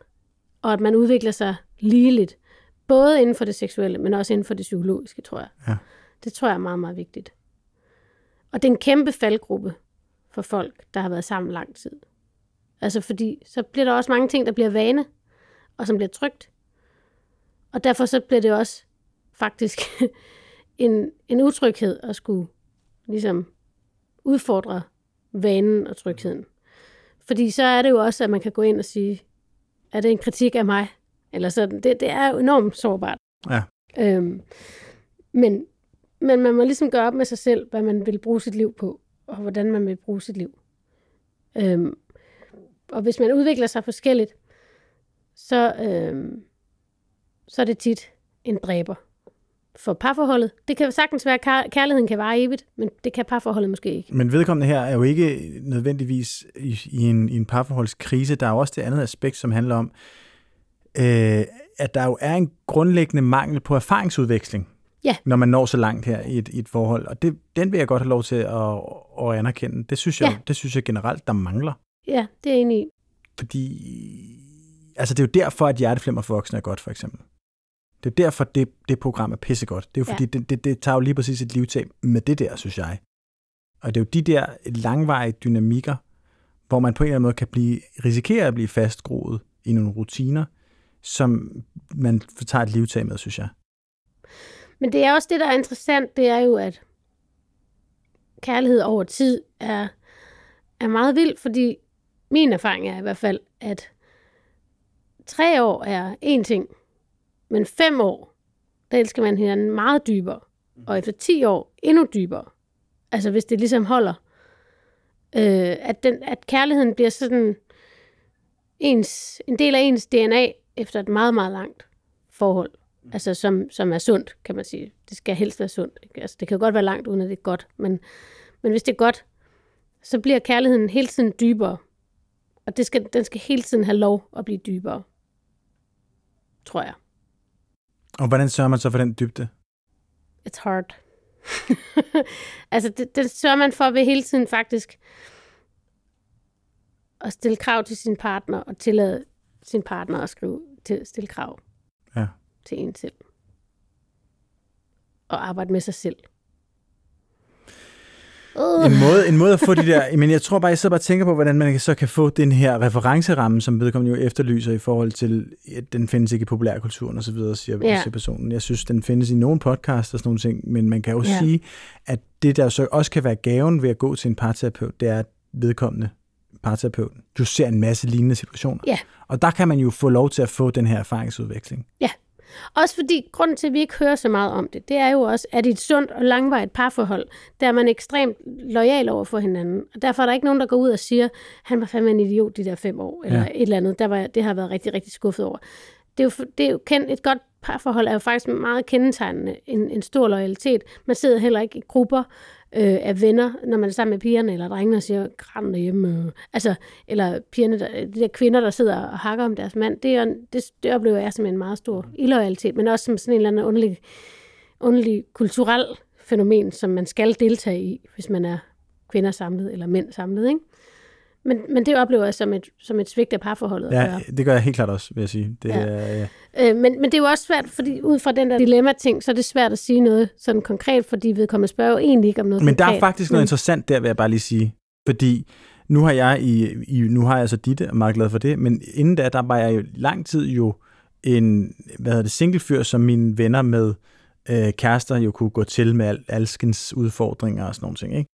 S3: Og at man udvikler sig ligeligt. Både inden for det seksuelle, men også inden for det psykologiske, tror jeg.
S2: Ja.
S3: Det tror jeg er meget, meget vigtigt. Og det er en kæmpe faldgruppe for folk, der har været sammen lang tid. Altså fordi, så bliver der også mange ting, der bliver vane, og som bliver trygt. Og derfor så bliver det også faktisk en, en utryghed at skulle ligesom udfordre vanen og trygheden. Fordi så er det jo også, at man kan gå ind og sige, er det en kritik af mig? Eller sådan. Det, det er jo enormt sårbart.
S2: Ja.
S3: Øhm, men, men man må ligesom gøre op med sig selv, hvad man vil bruge sit liv på, og hvordan man vil bruge sit liv. Øhm, og hvis man udvikler sig forskelligt, så, øhm, så er det tit en dræber for parforholdet. Det kan sagtens være, at kær- kærligheden kan vare evigt, men det kan parforholdet måske ikke.
S2: Men vedkommende her er jo ikke nødvendigvis i, i, en, i en parforholdskrise. Der er jo også det andet aspekt, som handler om, øh, at der jo er en grundlæggende mangel på erfaringsudveksling,
S3: Ja.
S2: når man når så langt her i et, i et forhold. Og det, den vil jeg godt have lov til at, at anerkende. Det synes, jeg,
S3: Ja.
S2: det synes jeg generelt, der mangler.
S3: Ja, det er enig i.
S2: Fordi altså det er jo derfor, at hjerteflimmer for voksne er godt, for eksempel. Det er derfor, det, det program er pissegodt. Det er jo
S3: Ja.
S2: fordi, det, det, det tager jo lige præcis et livtag med det der, synes jeg. Og det er jo de der langvarige dynamikker, hvor man på en eller anden måde kan blive, risikere at blive fastgroet i nogle rutiner, som man tager et livtag med, synes jeg.
S3: Men det er også det, der er interessant, det er jo, at kærlighed over tid er, er meget vild, fordi min erfaring er i hvert fald, at tre år er en ting, men fem år, der elsker man hinanden meget dybere, og efter 10 år endnu dybere. Altså hvis det ligesom holder, øh, at, den, at kærligheden bliver sådan ens, en del af ens DNA efter et meget, meget langt forhold. Altså som, som er sundt, kan man sige. Det skal helst være sundt. Ikke? Altså, det kan jo godt være langt, uden at det er godt. Men, men hvis det er godt, så bliver kærligheden hele tiden dybere. Og det skal, den skal hele tiden have lov at blive dybere. Tror jeg.
S2: Og hvordan sørger man så for den dybde?
S3: It's hard. altså, det, det sørger man for ved hele tiden faktisk at stille krav til sin partner, og tillade sin partner at skrive, til, stille krav
S2: Ja.
S3: til en selv. Og arbejde med sig selv. Uh.
S2: En måde, en måde at få de der... Men jeg tror bare, jeg sidder bare og tænker på, hvordan man så kan få den her referenceramme, som vedkommende jo efterlyser i forhold til, at den findes ikke i populærkulturen og så videre, siger,
S3: Ja.
S2: siger personen. Jeg synes, den findes i nogle podcasts og sådan nogle ting, men man kan jo
S3: Ja.
S2: sige, at det der så også kan være gaven ved at gå til en parterapeut, det er, at vedkommende parterapeuten jo ser en masse lignende situationer.
S3: Ja.
S2: Og der kan man jo få lov til at få den her erfaringsudveksling.
S3: Ja, Også fordi, grunden til, at vi ikke hører så meget om det, det er jo også, at i et sundt og langvarigt parforhold, der er man ekstremt lojal over for hinanden. Og derfor er der ikke nogen, der går ud og siger, han var fandme en idiot de der fem år, eller
S2: Ja.
S3: et eller andet. Der var, det har jeg været rigtig, rigtig skuffet over. Det er jo, det er jo kendt, et godt parforhold er jo faktisk meget kendetegnende en, en stor loyalitet. Man sidder heller ikke i grupper øh, af venner, når man er sammen med pigerne eller drengene og siger, græn derhjemme. øh." Altså, eller pigerne, der, de der kvinder, der sidder og hakker om deres mand. Det, er, det, det oplever jeg som en meget stor illoyalitet, men også som sådan en eller anden underlig, underlig kulturel fænomen, som man skal deltage i, hvis man er kvinder samlet eller mænd samlet. Ikke? Men, men det oplever jeg som et, som et svigt af parforholdet. at
S2: Ja,
S3: gøre.
S2: det gør jeg helt klart også, vil jeg sige. Det,
S3: Ja.
S2: er, ja.
S3: Øh, men, men det er jo også svært, fordi ud fra den der dilemma-ting, så er det svært at sige noget sådan konkret, fordi vedkommende spørger jo egentlig ikke om noget
S2: Men der
S3: konkret.
S2: er faktisk noget interessant der, vil jeg bare lige sige. Fordi nu har jeg i, i nu har jeg så Ditte, og er meget glad for det, men inden da, der var jeg jo lang tid jo en, hvad hedder det, singlefyr, som mine venner med øh, kærester jo kunne gå til med al, alskens udfordringer og sådan nogle ting, ikke?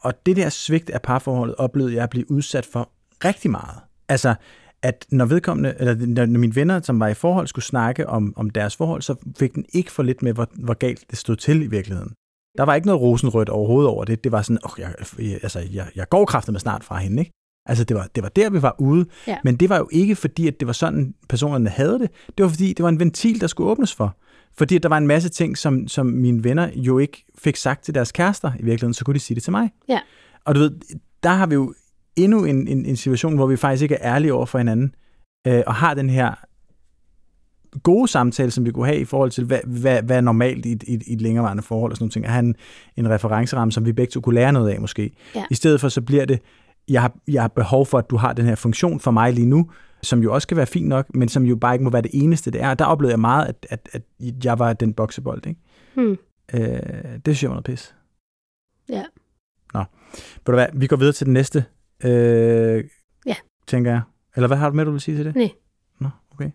S2: Og det der svigt af parforholdet oplevede jeg at blive udsat for rigtig meget. Altså, at når vedkommende, eller når mine venner, som var i forhold, skulle snakke om, om deres forhold, så fik den ikke for lidt med, hvor, hvor galt det stod til i virkeligheden. Der var ikke noget rosenrødt overhovedet over det. Det var sådan, oh, jeg, altså, jeg, jeg går kraftet med snart fra hende, ikke? Altså, det var, det var der, vi var ude.
S3: Ja.
S2: Men det var jo ikke fordi, at det var sådan, personerne havde det. Det var fordi, det var en ventil, der skulle åbnes for. Fordi der var en masse ting, som, som mine venner jo ikke fik sagt til deres kærester i virkeligheden, så kunne de sige det til mig.
S3: Ja.
S2: Og du ved, der har vi jo endnu en, en, en situation, hvor vi faktisk ikke er ærlige over for hinanden, øh, og har den her gode samtale, som vi kunne have i forhold til, hvad, hvad, hvad er normalt i et, i, i et længerevarende forhold og sådan nogle ting. At have en, en referenceramme, som vi begge to kunne lære noget af måske.
S3: Ja.
S2: I stedet for, så bliver det, jeg har, jeg har behov for, at du har den her funktion for mig lige nu, som jo også skal være fint nok, men som jo bare ikke må være det eneste, det er. Og der oplevede jeg meget, at, at, at jeg var den boksebold. Ikke?
S3: Hmm.
S2: Øh, det synes jeg var noget pis.
S3: Ja.
S2: Nå. Ved du hvad, vi går videre til den næste, øh,
S3: Ja.
S2: tænker jeg. Eller hvad har du med, du vil sige til det?
S3: Nej.
S2: Nå, okay.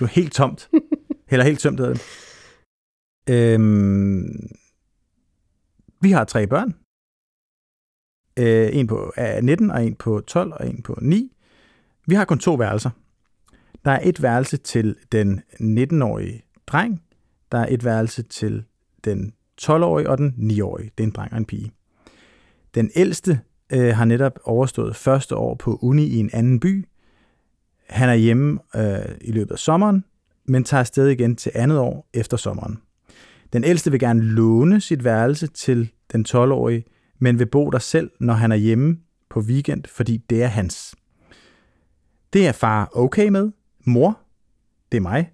S2: Du er helt tomt. Eller helt tømt, hedder det. Øhm, vi har tre børn. Øh, en på er 19, og en på 12, og en på 9. Vi har kun to værelser. Der er et værelse til den 19-årige dreng. Der er et værelse til den 12-årige og den 9-årige. Det er en dreng og en pige. Den ældste øh, har netop overstået første år på uni i en anden by. Han er hjemme øh, i løbet af sommeren, men tager afsted igen til andet år efter sommeren. Den ældste vil gerne låne sit værelse til den 12-årige, men vil bo der selv, når han er hjemme på weekend, fordi det er hans. Det er far okay med. Mor, det er mig,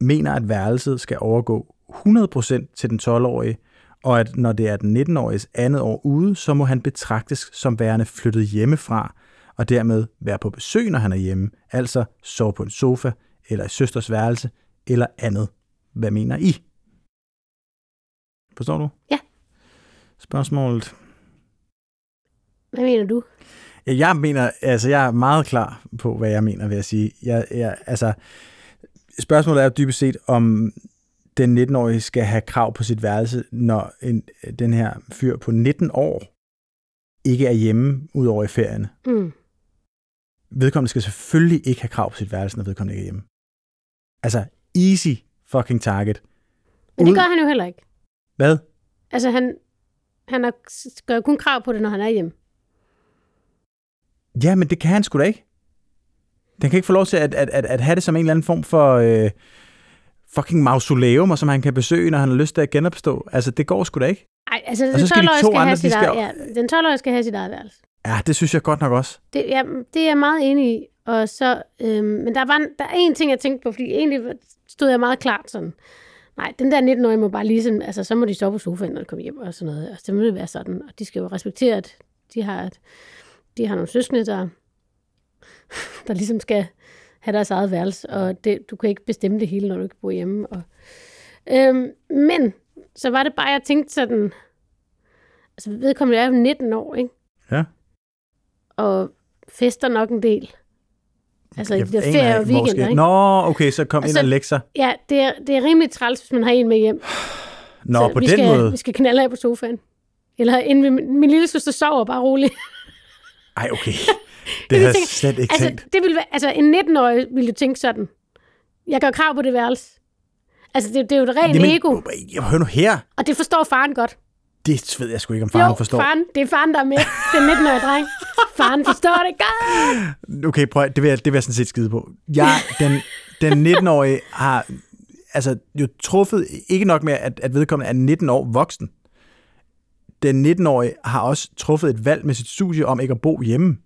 S2: mener, at værelset skal overgå 100% til den 12-årige, og at når det er den 19-åriges andet år ude, så må han betragtes som værende flyttet hjemmefra, og dermed være på besøg, når han er hjemme, altså sove på en sofa, eller i søsters værelse, eller andet. Hvad mener I? Forstår du?
S3: Ja.
S2: Spørgsmålet.
S3: Hvad mener du?
S2: Ja, Jeg mener, altså jeg er meget klar på, hvad jeg mener, vil jeg sige. Jeg, jeg, altså, spørgsmålet er dybest set, om den 19-årige skal have krav på sit værelse, når en, den her fyr på 19 år ikke er hjemme, ud over i ferierne.
S3: Mm.
S2: Vedkommende skal selvfølgelig ikke have krav på sit værelse, når vedkommende ikke er hjemme. Altså, easy fucking target.
S3: Men det
S2: Ud-
S3: gør han jo heller ikke.
S2: Hvad?
S3: Altså, han, han har, gør kun krav på det, når han er hjemme.
S2: Ja, men det kan han sgu da ikke. Den kan ikke få lov til at, at, at, at have det som en eller anden form for øh, fucking mausoleum, og som han kan besøge, når han har lyst til at genopstå. Altså, det går sgu da ikke.
S3: Nej, altså, den
S2: så skal de
S3: 12-årige skal, have
S2: de skal-
S3: eget, ja, den 12-årige skal have sit eget værelse.
S2: Ja, det synes jeg godt nok også.
S3: Det, ja, det er jeg meget enig i. Og så, øhm, men der var der er en ting, jeg tænkte på, fordi egentlig stod jeg meget klart sådan, nej, den der 19-årige må bare lige sådan, altså så må de stå på sofaen, når de kommer hjem og sådan noget. Og så må det være sådan. Og de skal jo respektere, at de har, at de har nogle søskende, der, der ligesom skal have deres eget værelse, og det, du kan ikke bestemme det hele, når du ikke bor hjemme. Og, øhm, men så var det bare, jeg tænkte sådan, altså vedkommende er jo 19 år, ikke?
S2: Ja.
S3: Og fester nok en del. Altså i
S2: Jeg
S3: de der ferie og weekender,
S2: skal-
S3: ikke?
S2: Nå, okay, så kom
S3: Altså,
S2: ind og læg sig.
S3: Ja, det er, det er rimelig træls, hvis man har en med hjem.
S2: Nå,
S3: Så
S2: på
S3: vi
S2: den
S3: skal,
S2: måde.
S3: Vi skal knalde af på sofaen. Eller inden vi, min lille søster sover bare roligt.
S2: Ej, okay. Det
S3: Det
S2: har jeg slet ikke
S3: altså,
S2: tænkt.
S3: det ville være, altså, en 19-årig ville jo tænke sådan. Jeg gør krav på det værelse. Altså, det, det er jo et rent
S2: Jamen,
S3: ego,
S2: Jeg hør nu her.
S3: og det forstår faren godt.
S2: Det ved jeg sgu ikke, om faren
S3: jo,
S2: forstår.
S3: faren, det er faren, der er med. Den 19-årige dreng. Faren forstår det godt.
S2: Okay, prøv, det vil, jeg, det vil jeg sådan set skide på. Jeg, den, den 19-årige har altså, jo truffet, ikke nok med, at, at vedkommende er 19 år voksen. Den 19-årige har også truffet et valg med sit studie om ikke at bo hjemme.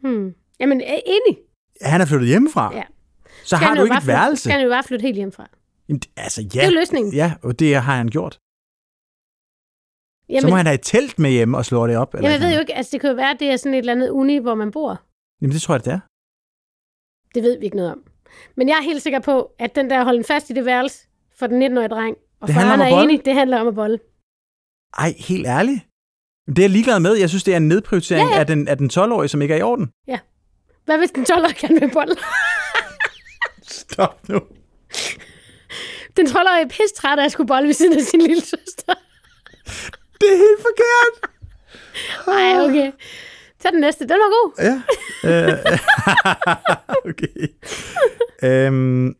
S3: Hmm. Jamen, er enig.
S2: Han er flyttet hjemmefra.
S3: Ja.
S2: Så
S3: Skal
S2: har
S3: han
S2: du ikke et værelse.
S3: Skal han jo bare flytte helt hjemmefra.
S2: Jamen, altså, ja.
S3: Det er løsningen.
S2: Ja, og det har han gjort.
S3: Jamen,
S2: så må han have et telt med hjemme og slå det op. Eller
S3: jamen, jeg ved jo ikke, altså det kan jo være, at det er sådan et eller andet uni, hvor man bor.
S2: Jamen, det tror jeg, det er.
S3: Det ved vi ikke noget om. Men jeg er helt sikker på, at den der holden fast i det værelse for den 19-årige dreng, og
S2: Det handler
S3: faren
S2: om at
S3: er
S2: bolle.
S3: enig, det handler om at bolle.
S2: Ej, helt ærligt. Det er jeg ligeglad med. Jeg synes, det er en nedprioritering
S3: Ja, ja.
S2: Af, den, af den 12-årige, som ikke er i orden.
S3: Hvad hvis den 12-årige gerne vil bolle?
S2: Stop nu.
S3: Den 12-årige er pisse træt af at skulle bolle ved siden af sin lille søster.
S2: Det er helt forkert.
S3: Ej, okay. Tag den næste. Den var god.
S2: Ja. Øh, okay. Øhm,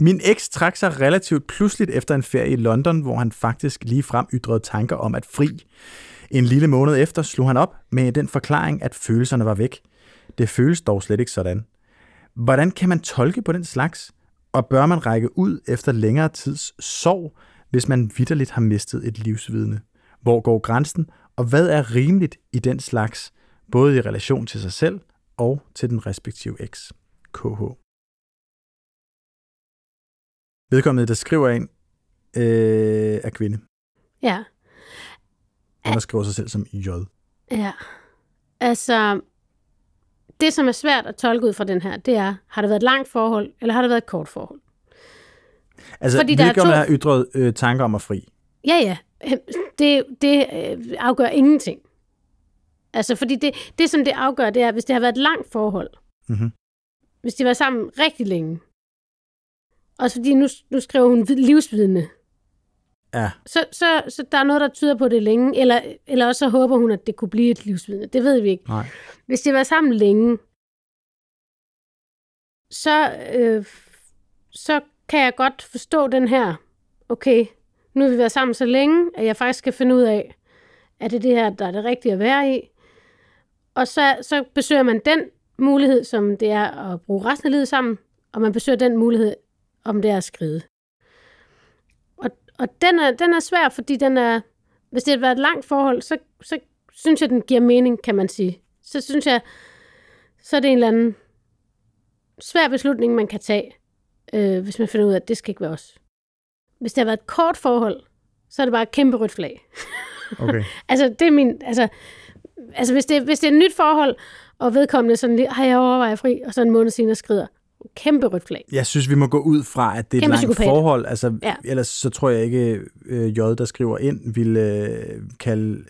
S2: min eks trak sig relativt pludseligt efter en ferie i London, hvor han faktisk lige frem ytrede tanker om at fri. En lille måned efter slog han op med den forklaring, at følelserne var væk. Det føles dog slet ikke sådan. Hvordan kan man tolke på den slags? Og bør man række ud efter længere tids sorg, hvis man vidderligt har mistet et livsvidne? Hvor går grænsen, og hvad er rimeligt i den slags, både i relation til sig selv og til den respektive eks? KH. Vedkommende, der skriver en, øh, er kvinde.
S3: Ja.
S2: Hun skriver sig selv som J.
S3: Ja. Altså, det som er svært at tolke ud fra den her, det er, har det været et langt forhold, eller har det været et kort forhold?
S2: Altså,
S3: Fordi der er to-
S2: har ytret øh, tanker om at fri.
S3: Ja, ja. Det, det øh, afgør ingenting. Altså, fordi det, det, som det afgør, det er, hvis det har været et langt forhold,
S2: Mhm.
S3: hvis de været sammen rigtig længe, også fordi nu, nu skriver hun vid- livsvidne,
S2: Ja,
S3: så, så, så der er noget, der tyder på det længe, eller, eller også så håber hun, at det kunne blive et livsvidne. Det ved vi ikke.
S2: nej.
S3: Hvis de været sammen længe, så, øh, så kan jeg godt forstå den her, okay, nu har vi været sammen så længe, at jeg faktisk skal finde ud af, at det er det her, der er det rigtige at være i. Og så, så besøger man den mulighed, som det er at bruge resten af livet sammen, og man besøger den mulighed, om det er at skride. Og, og den, er, den er svær, fordi den er, hvis det har været et langt forhold, så, så synes jeg, den giver mening, kan man sige. Så synes jeg, så er det en eller anden svær beslutning, man kan tage, øh, hvis man finder ud af, at det skal ikke være os. Hvis det har været et kort forhold, så er det bare et kæmpe rødt flag.
S2: Okay.
S3: Altså, det er min, altså, altså hvis, det, hvis det er et nyt forhold, og vedkommende sådan lige, har jeg overvejet fri, og så en måned senere skrider, kæmpe rødt flag.
S2: Jeg synes, vi må gå ud fra, at det er et
S3: Kæmpe
S2: langt
S3: psykopat.
S2: forhold. Altså,
S3: Ja.
S2: Ellers så tror jeg ikke, øh, J, der skriver ind, ville øh, kalde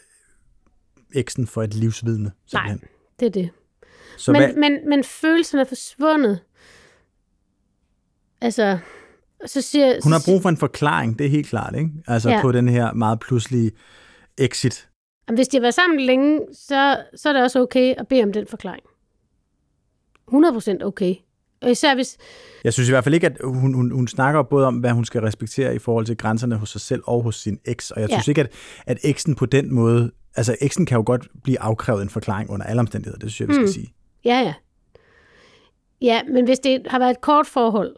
S2: eksen for et livsvidne.
S3: Nej,
S2: simpelthen.
S3: det er det.
S2: Så
S3: men,
S2: hvad,
S3: men, men følelsen er forsvundet. Altså, så siger...
S2: hun har brug for en forklaring, det er helt klart, ikke? Altså
S3: ja.
S2: på den her meget pludselige exit.
S3: Jamen, Hvis de har været sammen længe, så, så er det også okay at bede om den forklaring. 100% okay. Især hvis...
S2: Jeg synes i hvert fald ikke, at hun, hun, hun snakker både om, hvad hun skal respektere i forhold til grænserne hos sig selv og hos sin eks. Og jeg
S3: Ja.
S2: synes ikke, at, at eksen på den måde... Altså, eksen kan jo godt blive afkrævet en forklaring under alle omstændigheder. Det synes jeg, vi skal
S3: Mm.
S2: sige.
S3: Ja, ja. Ja, men hvis det har været et kort forhold,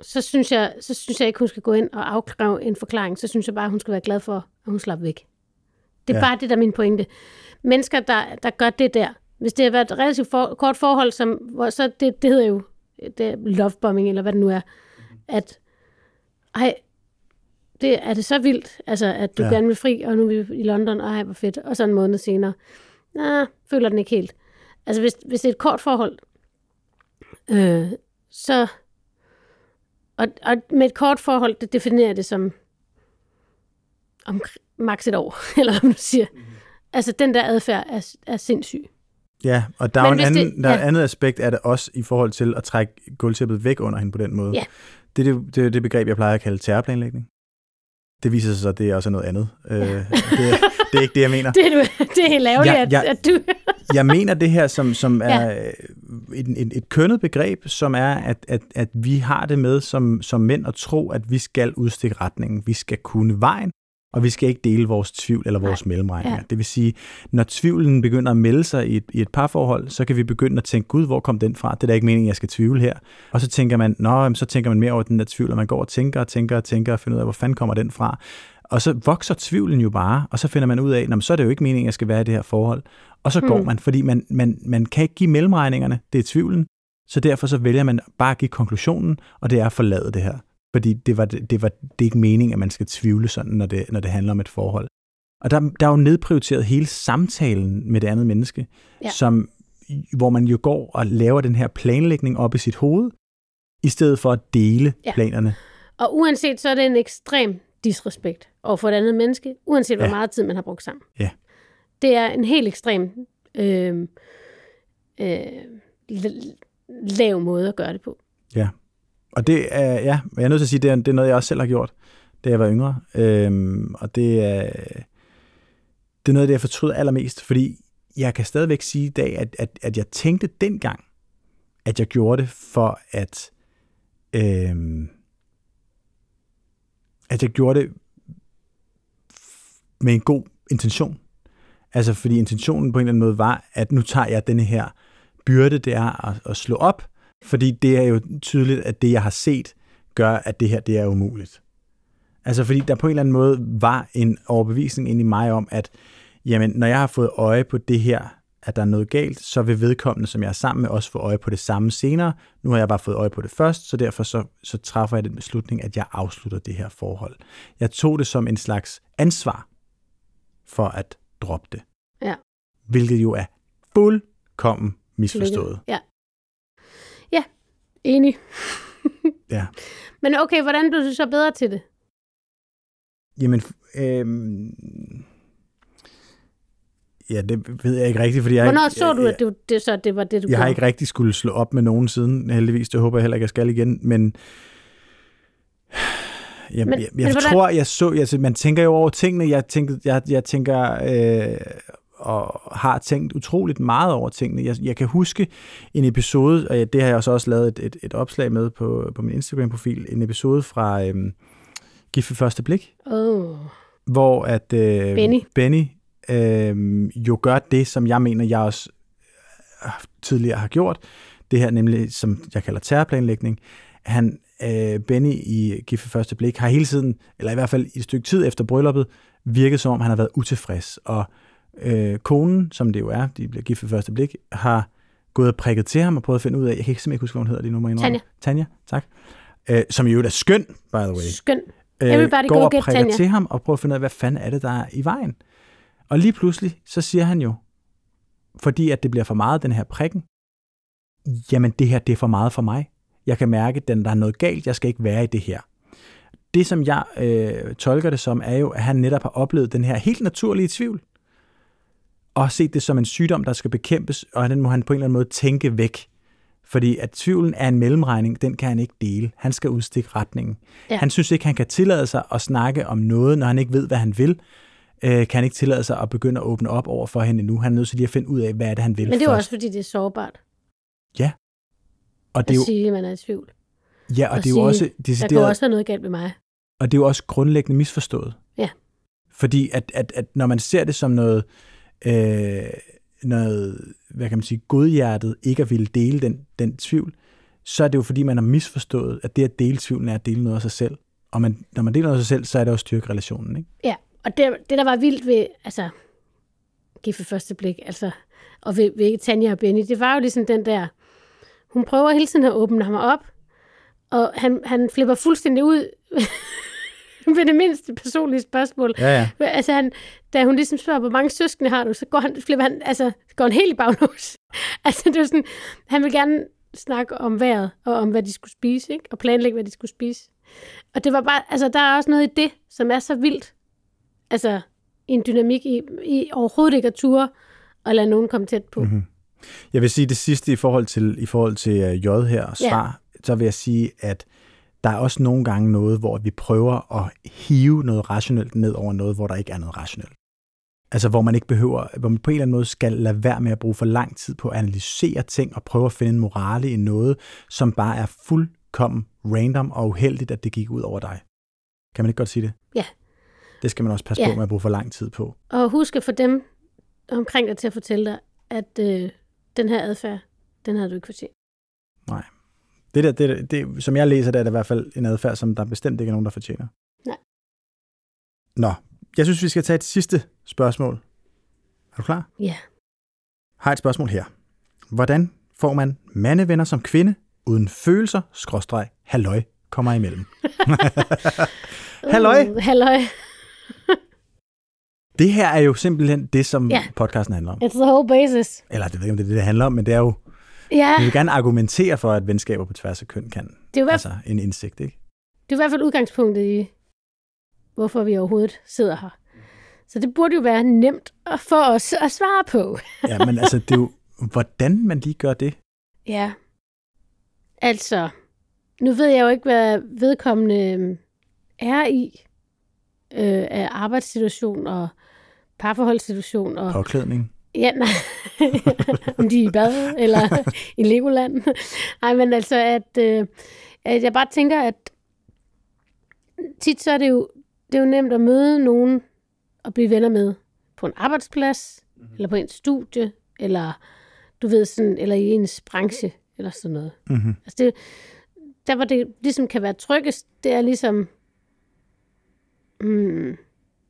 S3: så synes jeg, så synes jeg ikke, hun skal gå ind og afkræve en forklaring. Så synes jeg bare, hun skal være glad for, at hun slap væk. Det er. Ja. bare det, der er min pointe. Mennesker, der, der gør det der, hvis det har været et relativt for, kort forhold, som, hvor så det, det hedder jo det er lovebombing, eller hvad det nu er, at ej, det, er det så vildt, altså, at du ja. Gerne vil fri, og nu er vi i London, og ej, hvor fedt, og så en måned senere, nej, føler den ikke helt. Altså, hvis, hvis det er et kort forhold, øh, så... Og, og med et kort forhold, det definerer det som om maks et år, eller hvad du siger.
S2: Mhm.
S3: Mm-hmm. Altså, den der adfærd er, er sindssyg.
S2: Ja, og der er jo en anden,
S3: det-
S2: der er
S3: ja.
S2: et andet aspekt af det også i forhold til at trække gulvtæppet væk under hende på den måde.
S3: Ja.
S2: Det er det, det, det begreb, jeg plejer at kalde terrorplanlægning. Det viser sig så, at det er også noget andet. Øh, det, det er ikke det, jeg mener.
S3: Det er, du, det er helt ærgerligt,
S2: Ja,
S3: at,
S2: ja.
S3: at du...
S2: Jeg mener det her som, som
S3: Ja.
S2: er øh, et, et, et kønnet begreb, som er, at, at, at vi har det med som, som mænd at tro, at vi skal udstikke retningen. Vi skal kunne vejen, og vi skal ikke dele vores tvivl eller vores
S3: Nej.
S2: mellemregninger.
S3: Ja.
S2: Det vil sige, når tvivlen begynder at melde sig i et, i et parforhold, så kan vi begynde at tænke, gud, hvor kom den fra? Det er da ikke meningen, jeg skal tvivle her. Og så tænker man, nå, så tænker man mere over den der tvivl, og man går og tænker og tænker og tænker og finder ud af, hvor fanden kommer den fra? Og så vokser tvivlen jo bare, og så finder man ud af, "Nå, men så er det jo ikke meningen, at jeg skal være i det her forhold. Og så går
S3: Hmm.
S2: man, fordi man, man, man kan ikke give mellemregningerne, det er tvivlen. Så derfor så vælger man bare at give konklusionen, og det er at forlade det her. Fordi det, var, det, var, det er ikke meningen, at man skal tvivle sådan, når det, når det handler om et forhold. Og der, der er jo nedprioriteret hele samtalen med det andet menneske,
S3: Ja.
S2: som, hvor man jo går og laver den her planlægning op i sit hoved, i stedet for at dele
S3: Ja.
S2: planerne.
S3: Og uanset, så er det en ekstrem disrespekt over for et andet menneske, uanset hvor
S2: Ja.
S3: meget tid man har brugt sammen.
S2: Ja.
S3: Det er en helt ekstrem øh, øh, l- lav måde at gøre det på.
S2: Og det er, ja, jeg er nødt til at sige, det er, det er noget, jeg også selv har gjort, da jeg var yngre. Øhm, og det er, det er noget, det jeg fortryder allermest, fordi jeg kan stadigvæk sige i dag, at, at, at jeg tænkte dengang, at jeg gjorde det for at, øhm, at jeg gjorde det med en god intention. Altså fordi intentionen på en eller anden måde var, at nu tager jeg denne her byrde, det er at, at slå op, fordi det er jo tydeligt, at det, jeg har set, gør, at det her det er umuligt. Altså fordi der på en eller anden måde var en overbevisning ind i mig om, at jamen, når jeg har fået øje på det her, at der er noget galt, så vil vedkommende, som jeg er sammen med, også få øje på det samme senere. Nu har jeg bare fået øje på det først, så derfor så, så træffer jeg den beslutning, at jeg afslutter det her forhold. Jeg tog det som en slags ansvar for at droppe det.
S3: Ja.
S2: Hvilket jo er fuldkommen misforstået.
S3: Ja. Ja, enig.
S2: Ja.
S3: Men okay, hvordan blev du så bedre til det?
S2: Jamen, øhm, ja, det ved jeg ikke rigtigt, fordi jeg,
S3: Hvornår
S2: ikke-
S3: så du,
S2: jeg,
S3: at det, det, så det var det, du
S2: jeg har
S3: gjorde?
S2: ikke rigtig skulle slå op med nogen siden, heldigvis. Det håber jeg heller ikke, jeg skal igen. Men jeg,
S3: Men-
S2: men, jeg,
S3: men
S2: jeg
S3: hvordan-
S2: tror, jeg så... Jeg, man tænker jo over tingene. Jeg, tænkte, jeg, jeg tænker... Øh, og har tænkt utroligt meget over tingene. Jeg, jeg kan huske en episode, og det har jeg så også lavet et, et, et opslag med på, på min Instagram-profil, en episode fra øhm, Gift ved første blik,
S3: Oh.
S2: hvor at øh,
S3: Benny.
S2: Benny øh, jo gør det, som jeg mener, jeg også øh, tidligere har gjort. Det her nemlig, som jeg kalder terrorplanlægning. Han, øh, Benny i Gift ved første blik, har hele tiden, eller i hvert fald i et stykke tid efter brylluppet, virket som om, han har været utilfreds. Og øh, konen, som det jo er, de bliver gift ved første blik, har gået og prikket til ham og prøvet at finde ud af, jeg kan ikke simpelthen huske, hvad hun hedder lige nu, må jeg indrømme.
S3: Tanja.
S2: Tanja, tak. Øh, som jo er skøn, by the way
S3: Skøn.
S2: øh,
S3: Everybody
S2: går
S3: go
S2: og prikker
S3: Tanja.
S2: til ham og prøver at finde ud af, hvad fanden er det, der er i vejen. Og lige pludselig, så siger han jo, fordi at det bliver for meget, den her prikken, jamen det her, det er for meget for mig. Jeg kan mærke, at der er noget galt, jeg skal ikke være i det her. Det, som jeg øh, tolker det som, er jo, at han netop har oplevet den her helt naturlige tvivl, og har set det som en sygdom, der skal bekæmpes, og den må han på en eller anden måde tænke væk. Fordi at tvivlen er en mellemregning, den kan han ikke dele. Han skal udstikke retningen.
S3: Ja.
S2: Ja. Han synes ikke, han kan tillade sig at snakke om noget, når han ikke ved, hvad han vil. Øh, kan han ikke tillade sig at begynde at åbne op over for hende nu. Han er nødt til lige at finde ud af, hvad er det, han vil
S3: Men det er jo
S2: først.
S3: også, fordi det er sårbart
S2: og
S3: at
S2: det er jo,
S3: sige, at man er i tvivl.
S2: ja, og
S3: at
S2: det er jo
S3: sige,
S2: også
S3: Der kan
S2: decideret,
S3: også være noget galt med mig.
S2: og det er jo også grundlæggende misforstået.
S3: Ja.
S2: Fordi at, at, at når man ser det som noget, øh, noget, hvad kan man sige, godhjertet ikke at ville dele den, den tvivl, så er det jo fordi, man har misforstået, at det at dele tvivlen er at dele noget af sig selv. Og man, når man deler noget af sig selv, så er det også styrke relationen, ikke?
S3: Ja, og det, det der var vildt ved, altså, gift ved første blik, altså, og ved, ved Tanja og Benny, det var jo ligesom den der, hun prøver hele tiden at åbne ham op, og han, han flipper fuldstændig ud ved det mindste personlige spørgsmål.
S2: Ja, ja.
S3: Altså, han, da hun ligesom spørger, hvor mange søskende har du, så går han, flipper han, altså, går han helt i baglås. altså, det var sådan, han vil gerne snakke om vejret, og om, hvad de skulle spise, ikke? og planlægge, hvad de skulle spise. Og det var bare, altså, der er også noget i det, som er så vildt. Altså, en dynamik i, i overhovedet ikke at ture og lade nogen komme tæt på. Mm-hmm.
S2: Jeg vil sige det sidste i forhold til, i forhold til uh, J her og
S3: Ja.
S2: svar, så vil jeg sige, at der er også nogle gange noget, hvor vi prøver at hive noget rationelt ned over noget, hvor der ikke er noget rationelt. Altså hvor man ikke behøver, hvor man på en eller anden måde skal lade være med at bruge for lang tid på at analysere ting og prøve at finde en morale i noget, som bare er fuldkommen random og uheldigt, at det gik ud over dig. Kan man ikke godt sige det?
S3: Ja.
S2: Det skal man også passe
S3: Ja.
S2: på med at bruge for lang tid på.
S3: Og husk at få dem omkring dig til at fortælle dig, at øh, den her adfærd, den havde du ikke fortjent.
S2: Det der, det, det, som jeg læser, det er det i hvert fald en adfærd, som der bestemt ikke er nogen, der fortjener.
S3: Nej.
S2: Nå, jeg synes, vi skal tage et sidste spørgsmål. Er du klar?
S3: Ja.
S2: Har et spørgsmål her. Hvordan får man mandevenner som kvinde, uden følelser, skråstreg, halløj, kommer imellem? Halløj.
S3: Uh, halløj.
S2: Det her er jo simpelthen det, som
S3: Ja.
S2: podcasten handler om.
S3: It's the whole basis.
S2: Eller det ved jeg ikke, om det er det, det handler om, men det er jo,
S3: Ja,
S2: vi vil gerne argumentere for, at venskaber på tværs af køn kan.
S3: det er, jo
S2: Altså en indsigt, ikke?
S3: det er i hvert fald udgangspunktet i, hvorfor vi overhovedet sidder her. Så det burde jo være nemt at få os at svare på.
S2: Ja, men altså, det er jo, hvordan man lige gør det.
S3: Ja. Altså, nu ved jeg jo ikke, hvad vedkommende øhm, er i øh, af arbejdssituation og parforholdssituation. Og,
S2: Påklædning.
S3: Ja, nej, om de er i bad eller i Legoland. Nej, men altså, at, øh, at jeg bare tænker, at tit så er det jo, det er jo nemt at møde nogen og blive venner med på en arbejdsplads, mm-hmm. eller på en studie, eller du ved sådan, eller i ens branche, eller sådan noget.
S2: Mm-hmm.
S3: Altså det, der hvor det ligesom kan være tryggest, det er ligesom mm,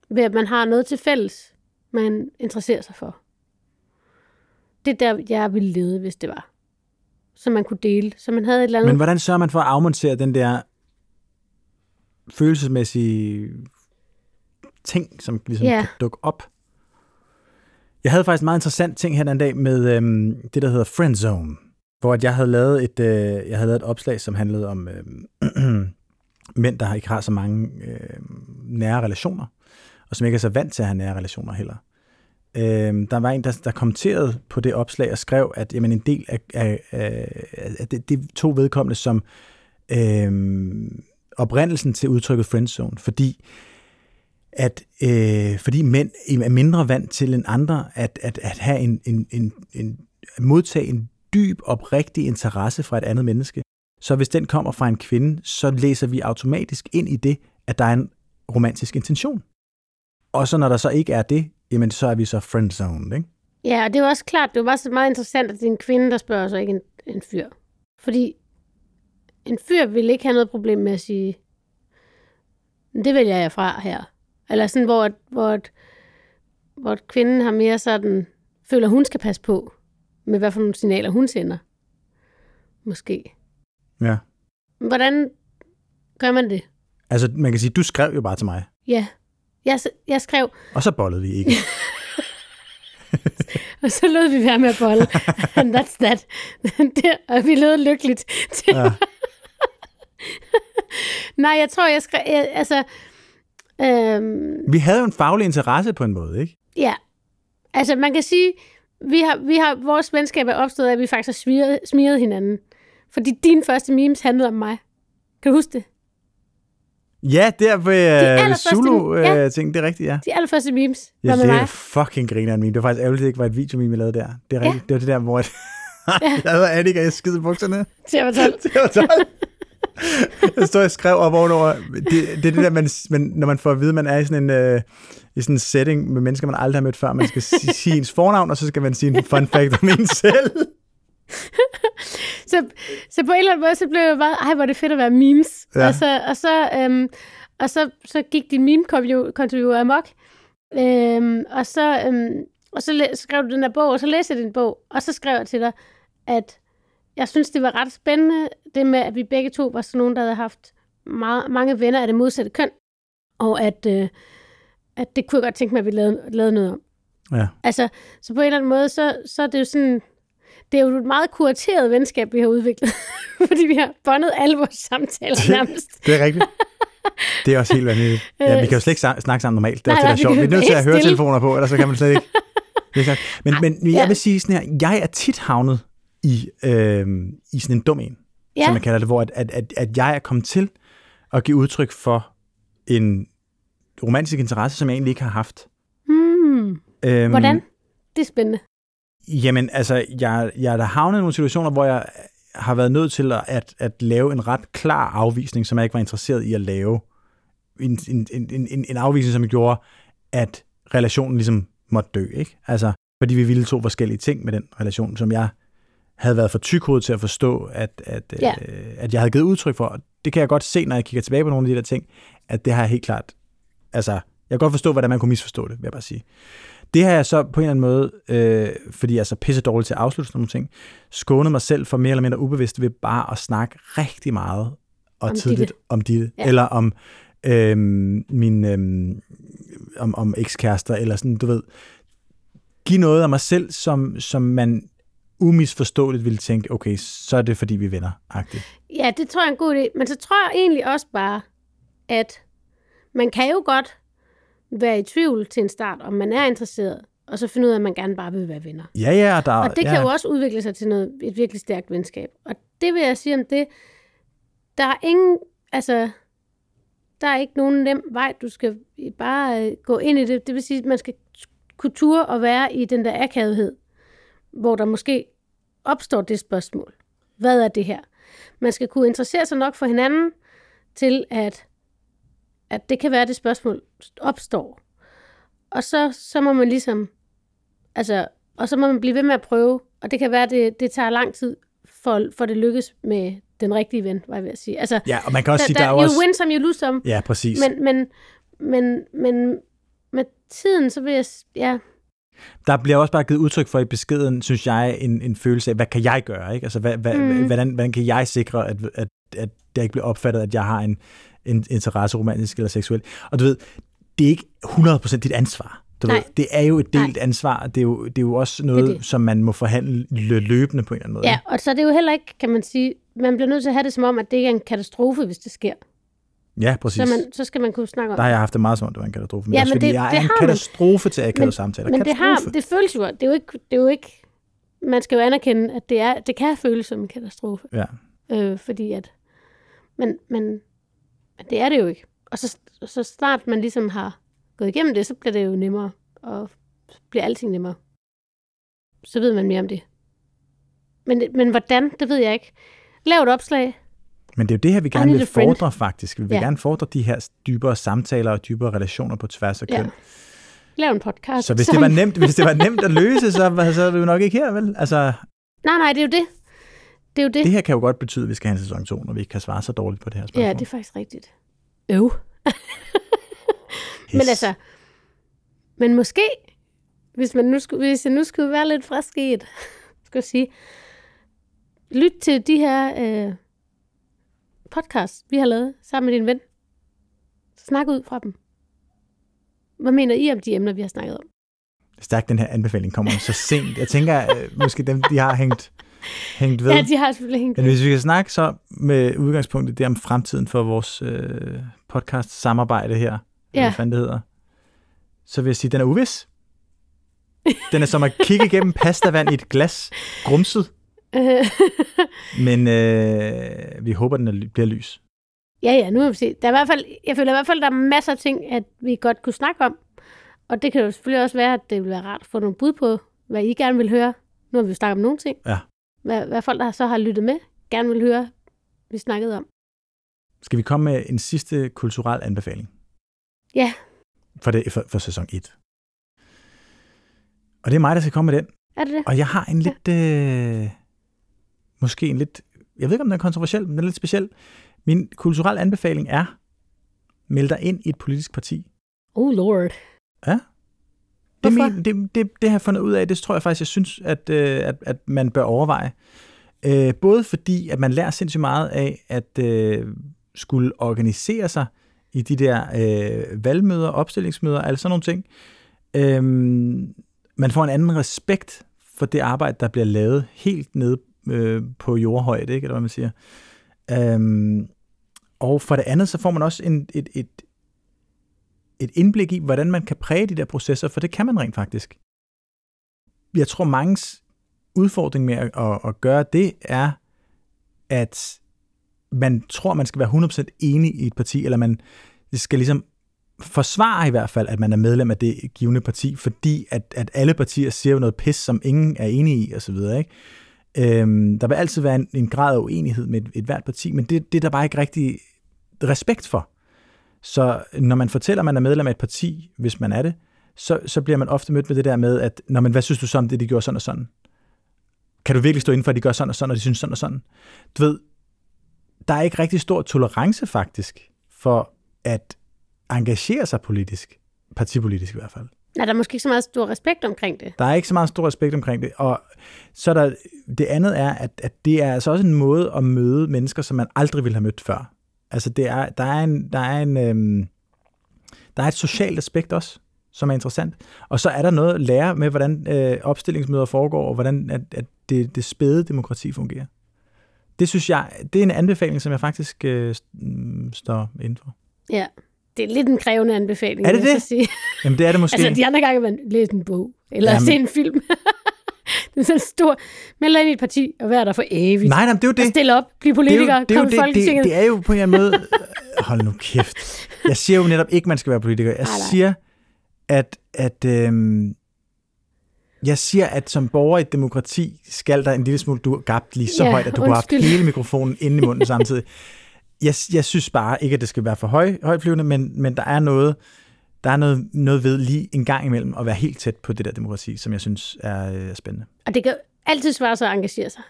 S3: ved at man har noget til fælles, man interesserer sig for. Det er der, jeg ville lede, hvis det var. Så man kunne dele. Så man havde et eller andet...
S2: Men hvordan sørger man for at afmontere den der følelsesmæssige ting, som ligesom yeah. kan dukke op? Jeg havde faktisk en meget interessant ting her den anden dag med øhm, det, der hedder Friendzone, hvor at jeg havde lavet et, øh, jeg havde lavet et opslag, som handlede om øh, mænd, der ikke har så mange øh, nære relationer, og som ikke er så vant til at have nære relationer heller. Øh, der var en, der, der kommenterede på det opslag og skrev, at jamen, en del af, af, af, af det, det to vedkommende som øh, oprindelsen til udtrykket friendzone, fordi at øh, fordi mænd er mindre vant til end andre at, at, at have en, en, en, en at modtage en dyb, oprigtig interesse fra et andet menneske. Så hvis den kommer fra en kvinde, så læser vi automatisk ind i det, at der er en romantisk intention. Og så når der så ikke er det, jamen så er vi så friendzone, ikke?
S3: Ja, og det er jo også klart, det er jo bare så meget interessant, at det er en kvinde, der spørger sig, ikke en, en fyr. Fordi en fyr vil ikke have noget problem med at sige, det vælger jeg fra her. Eller sådan, hvor, at- hvor, at- hvor kvinden har mere sådan, føler, hun skal passe på med, hvad for nogle signaler hun sender. Måske.
S2: Ja.
S3: Hvordan gør man det?
S2: Altså, man kan sige, du skrev jo bare til mig,
S3: Ja. Jeg, jeg skrev,
S2: og så bollede vi ikke.
S3: og så lød vi være med at bolle. And that's that. det, og vi lød lykkeligt.
S2: Ja.
S3: Nej, jeg tror, jeg skrev... Jeg, altså, øhm,
S2: Vi havde jo en faglig interesse på en måde, ikke?
S3: ja. Altså, man kan sige, vi har, vi har, vores venskab er opstået af, at vi faktisk har smiret, smiret hinanden. Fordi din første memes handlede om mig. Kan du huske det?
S2: Ja, der ved uh,
S3: allerførste-
S2: Zulu uh,
S3: ja.
S2: ting, det er rigtigt, ja.
S3: De allerførste memes
S2: Ja,
S3: var med
S2: det er
S3: mig.
S2: fucking griner af meme. Det var faktisk ærgerligt, det ikke var et videomeme, jeg lavede der. Det er rigtigt. Det var det der, hvor jeg, jeg hedder Annika, jeg skider bukserne.
S3: Til jeg var 12.
S2: Det var 12. Jeg står og skrev op ovenover. Det, det er det der, man, man, når man får at vide, at man er i sådan en, øh, i sådan en setting med mennesker, man aldrig har mødt før. Man skal sige, sige ens fornavn, og så skal man sige en fun fact om en selv.
S3: så, så på en eller anden måde, så blev jeg bare, ej, hvor er det fedt at være memes.
S2: Ja.
S3: Og, så, og, så, øhm, og så, så gik din meme-konto jo amok. Øhm, og så, øhm, og så læ- skrev du den der bog, og så læste jeg din bog, og så skrev jeg til dig, at jeg synes, det var ret spændende, det med, at vi begge to var sådan nogen, der havde haft meget, mange venner af det modsatte køn, og at, øh, at det kunne jeg godt tænke mig, at vi lavede, lavede noget om.
S2: Ja.
S3: Altså, så på en eller anden måde, så, så er det jo sådan, det er jo et meget kurateret venskab, vi har udviklet. Fordi vi har bondet alle vores samtaler nærmest.
S2: Det er rigtigt. Det er også helt vanvittigt. Ja, vi kan jo slet ikke snakke sammen normalt. Det er,
S3: Nej,
S2: det,
S3: nej,
S2: er
S3: vi
S2: sjovt. Vi er nødt til at høre
S3: stille.
S2: telefoner på, ellers så kan man slet ikke. Det er. Men, men jeg
S3: ja.
S2: vil sige sådan her, jeg er tit havnet i, øh, i sådan en dum en.
S3: Ja.
S2: som man kalder det, hvor at, at, at, at jeg er kommet til at give udtryk for en romantisk interesse, som jeg egentlig ikke har haft.
S3: Hmm.
S2: Øhm,
S3: Hvordan? Det er spændende.
S2: Jamen, altså, jeg, jeg er da havnet i nogle situationer, hvor jeg har været nødt til at, at, lave en ret klar afvisning, som jeg ikke var interesseret i at lave. En, en, en, en, en afvisning, som gjorde, at relationen ligesom måtte dø, ikke? Altså, fordi vi ville to forskellige ting med den relation, som jeg havde været for tykhovedet til at forstå, at, at,
S3: Ja.
S2: øh, at jeg havde givet udtryk for. Det kan jeg godt se, når jeg kigger tilbage på nogle af de der ting, at det har jeg helt klart, altså, jeg kan godt forstå, hvordan man kunne misforstå det, vil jeg bare sige. Det har jeg så på en eller anden måde, øh, fordi jeg er så pisse dårlig til at afslutte sådan nogle ting, skånet mig selv for mere eller mindre ubevidst ved bare at snakke rigtig meget og
S3: Om
S2: tidligt
S3: Ditte.
S2: om Ditte.
S3: Ja.
S2: Eller om øh, min øh, om, om ekskærester, eller sådan, du ved, give noget af mig selv, som, som man umisforståeligt ville tænke, okay, så er det fordi vi er venner, agtigt.
S3: Ja, det tror jeg er en god idé. Men så tror jeg egentlig også bare, at man kan jo godt være i tvivl til en start, om man er interesseret, og så finde ud af, at man gerne bare vil være venner.
S2: Ja, ja, der,
S3: Og det
S2: ja,
S3: kan jo også udvikle sig til noget, et virkelig stærkt venskab. Og det vil jeg sige om det, der er ingen, altså, der er ikke nogen nem vej, du skal bare øh, gå ind i det. Det vil sige, at man skal kunne ture og være i den der akavethed, hvor der måske opstår det spørgsmål. Hvad er det her? Man skal kunne interessere sig nok for hinanden til, at, at det kan være, at det spørgsmål opstår. Og så, så må man ligesom, altså, og så må man blive ved med at prøve, og det kan være, at det, det tager lang tid, for, for det lykkes med den rigtige ven, var jeg ved at sige. Altså,
S2: ja, og man kan også
S3: der,
S2: sige,
S3: der,
S2: der er jo
S3: you
S2: også...
S3: win some, you lose some.
S2: Ja, præcis.
S3: Men, men, men, men med tiden, så vil jeg, ja,
S2: der bliver også bare givet udtryk for i beskeden, synes jeg, en, en følelse af, hvad kan jeg gøre? Ikke? Altså, hvad, hvad,
S3: mm.
S2: hvordan, hvordan kan jeg sikre, at, at, at det ikke bliver opfattet, at jeg har en, en interesse romantisk eller seksuel? Og du ved, det er ikke 100% dit ansvar. Du
S3: Nej.
S2: ved, det er jo et delt ansvar. Det er jo, det er jo også noget,
S3: Det
S2: det som man må forhandle løbende på en eller anden måde.
S3: ja, og så er det jo heller ikke, kan man sige, man bliver nødt til at have det som om, at det ikke er en katastrofe, hvis det sker.
S2: ja præcis.
S3: Så, man, så skal man kunne snakke om
S2: Der har jeg haft det meget som om, det var en katastrofe. Men
S3: Ja,
S2: også
S3: men det-
S2: jeg
S3: det
S2: er en
S3: har man.
S2: katastrofe til akavede samtaler.
S3: Men det, har,
S2: Katastrofe.
S3: det føles jo, det er jo ikke, det er jo ikke, man skal jo anerkende, at det, er, det kan føles som en katastrofe.
S2: Ja.
S3: Øh, fordi at, men, men, men det er det jo ikke. Og så, så snart man ligesom har gået igennem det, så bliver det jo nemmere, og bliver alting nemmere. Så ved man mere om det. Men, men hvordan, det ved jeg ikke. Lav et opslag.
S2: Men det er jo det her, vi gerne vil
S3: a friend.
S2: fordre faktisk. Vi vil
S3: Ja.
S2: gerne fordre de her dybere samtaler og dybere relationer på tværs af køn.
S3: Ja. Lav en podcast.
S2: Så hvis det var nemt, hvis det var nemt at løse, så, så er vi jo nok ikke her, vel? Altså,
S3: Nej, nej, det er jo det. Det er jo det.
S2: det her kan jo godt betyde, at vi skal have en sæson 2, når vi ikke kan svare så dårligt på det her spørgsmål.
S3: Ja, det er faktisk rigtigt. Øv.
S2: Yes.
S3: Men altså, men måske, hvis, man nu skulle, hvis jeg nu skulle være lidt frisk i et, skulle jeg sige, lyt til de her øh, podcasts, vi har lavet sammen med din ven. Snak ud fra dem. Hvad mener I om de emner, vi har snakket om?
S2: Stærkt, den her anbefaling kommer så sent. Jeg tænker, øh, måske dem, de har hængt, hængt ved.
S3: Ja, de har selvfølgelig hængt
S2: Men
S3: ved.
S2: hvis vi kan snakke så med udgangspunkt i det om fremtiden for vores øh, podcast-samarbejde her, ja. Hvad fanden det hedder, så vil jeg sige, at den er uvis. Den er som at kigge igennem pastavand i et glas, grumset, men øh, vi håber, den er, bliver lys.
S3: ja, ja, nu må vi se. Der er i hvert fald, jeg føler i hvert fald, der er masser af ting, at vi godt kunne snakke om. Og det kan jo selvfølgelig også være, at det vil være rart at få nogle bud på, hvad I gerne vil høre. Nu har vi jo snakket om nogle ting.
S2: Ja.
S3: Hvad, hvad folk, der så har lyttet med, gerne vil høre, vi snakkede om.
S2: Skal vi komme med en sidste kulturel anbefaling?
S3: Ja.
S2: For, det, for, for sæson 1. Og det er mig, der skal komme med den.
S3: Er det det?
S2: Og jeg har en lidt, øh, måske en lidt, jeg ved ikke, om den er kontroversiel, men den er lidt speciel. Min kulturelle anbefaling er, meld dig ind i et politisk parti.
S3: Oh lord.
S2: Det, min, det, det, det har jeg fundet ud af, det tror jeg faktisk, jeg synes, at, øh, at, at man bør overveje. Øh, både fordi, at man lærer sindssygt meget af at øh, skulle organisere sig i de der øh, valgmøder, opstillingsmøder, alle sådan nogle ting. Øh, man får en anden respekt for det arbejde, der bliver lavet helt nede øh, på jordhøjde, ikke? eller hvad man siger. Øh, og for det andet, så får man også en, et, et, et indblik i, hvordan man kan præge de der processer, for det kan man rent faktisk. Jeg tror, mangens udfordring med at, at, at gøre det er, at man tror, man skal være 100% enig i et parti, eller man skal ligesom forsvare i hvert fald, at man er medlem af det givende parti, fordi at, at alle partier siger jo noget pis, som ingen er enige i, osv., ikke? Øhm, der vil altid være en, en grad af uenighed med et, et hvert parti, men det, det er der bare ikke rigtig respekt for. Så når man fortæller, at man er medlem af et parti, hvis man er det, så, så bliver man ofte mødt med det der med, at Nå, men hvad synes du så om det, de gjorde sådan og sådan? Kan du virkelig stå inden for, at de gør sådan og sådan, og de synes sådan og sådan? Du ved, der er ikke rigtig stor tolerance faktisk for at engagere sig politisk, partipolitisk i hvert fald.
S3: Nej, der er måske ikke så meget stor respekt omkring det.
S2: Der er ikke så meget stor respekt omkring det. Og så er der, det andet er, at, at det er altså også en måde at møde mennesker, som man aldrig ville have mødt før. Altså det er, der er en, der er en, øhm, der er et socialt aspekt også, som er interessant. Og så er der noget at lære med, hvordan øh, opstillingsmøder foregår, og hvordan at, at det, det spæde demokrati fungerer. Det synes jeg, det er en anbefaling, som jeg faktisk øh, står indenfor.
S3: Ja, det er lidt en krævende anbefaling.
S2: Er det det?
S3: Sige.
S2: Jamen det er det måske.
S3: altså, de andre gange, man læser en bog, eller
S2: Jamen.
S3: se en film. Er sådan stor. Meld dig ind i et parti, og vær der for evigt.
S2: Nej, nej, det er jo
S3: Og
S2: det.
S3: Stille op, bliv
S2: det er
S3: politiker,
S2: jo, det, er jo
S3: kom i
S2: det, det,
S3: Folketinget.
S2: det er jo på en eller anden måde... Hold nu kæft. Jeg siger jo netop ikke, man skal være politiker. Jeg
S3: Nej, nej.
S2: siger, at, at øhm, jeg siger, at som borger i et demokrati, skal der en lille smule, du gabt lige så
S3: Ja,
S2: højt, at du kunne have
S3: undskyld.
S2: hele mikrofonen inde i munden samtidig. Jeg, jeg synes bare ikke, at det skal være for høj, højflyvende, men, men der er noget, der er noget, noget ved lige en gang imellem at være helt tæt på det der demokrati, som jeg synes er øh, spændende.
S3: Og det kan altid svare sig at engagere sig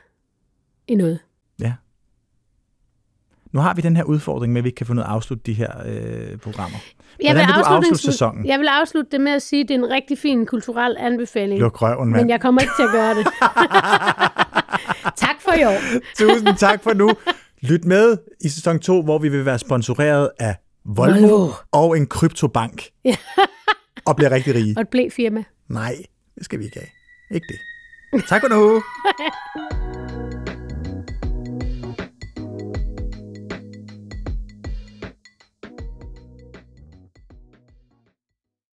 S3: i noget.
S2: Ja. Nu har vi den her udfordring med, at vi ikke kan få noget at afslutte de her øh, programmer.
S3: Jeg
S2: vil du
S3: afslutte
S2: afslutte
S3: en-
S2: sæsonen?
S3: Jeg vil afslutte det med at sige, at det er en rigtig fin kulturel anbefaling.
S2: Luk røven, mand.
S3: men jeg kommer ikke til at gøre det. tak for i år.
S2: Tusind tak for nu. Lyt med i sæson 2, hvor vi vil være sponsoreret af Volvo,
S3: Volvo.
S2: og en kryptobank.
S3: Ja.
S2: og bliver rigtig rige.
S3: Og et blæ firma.
S2: Nej, det skal vi ikke have. Ikke det. Tak for nu.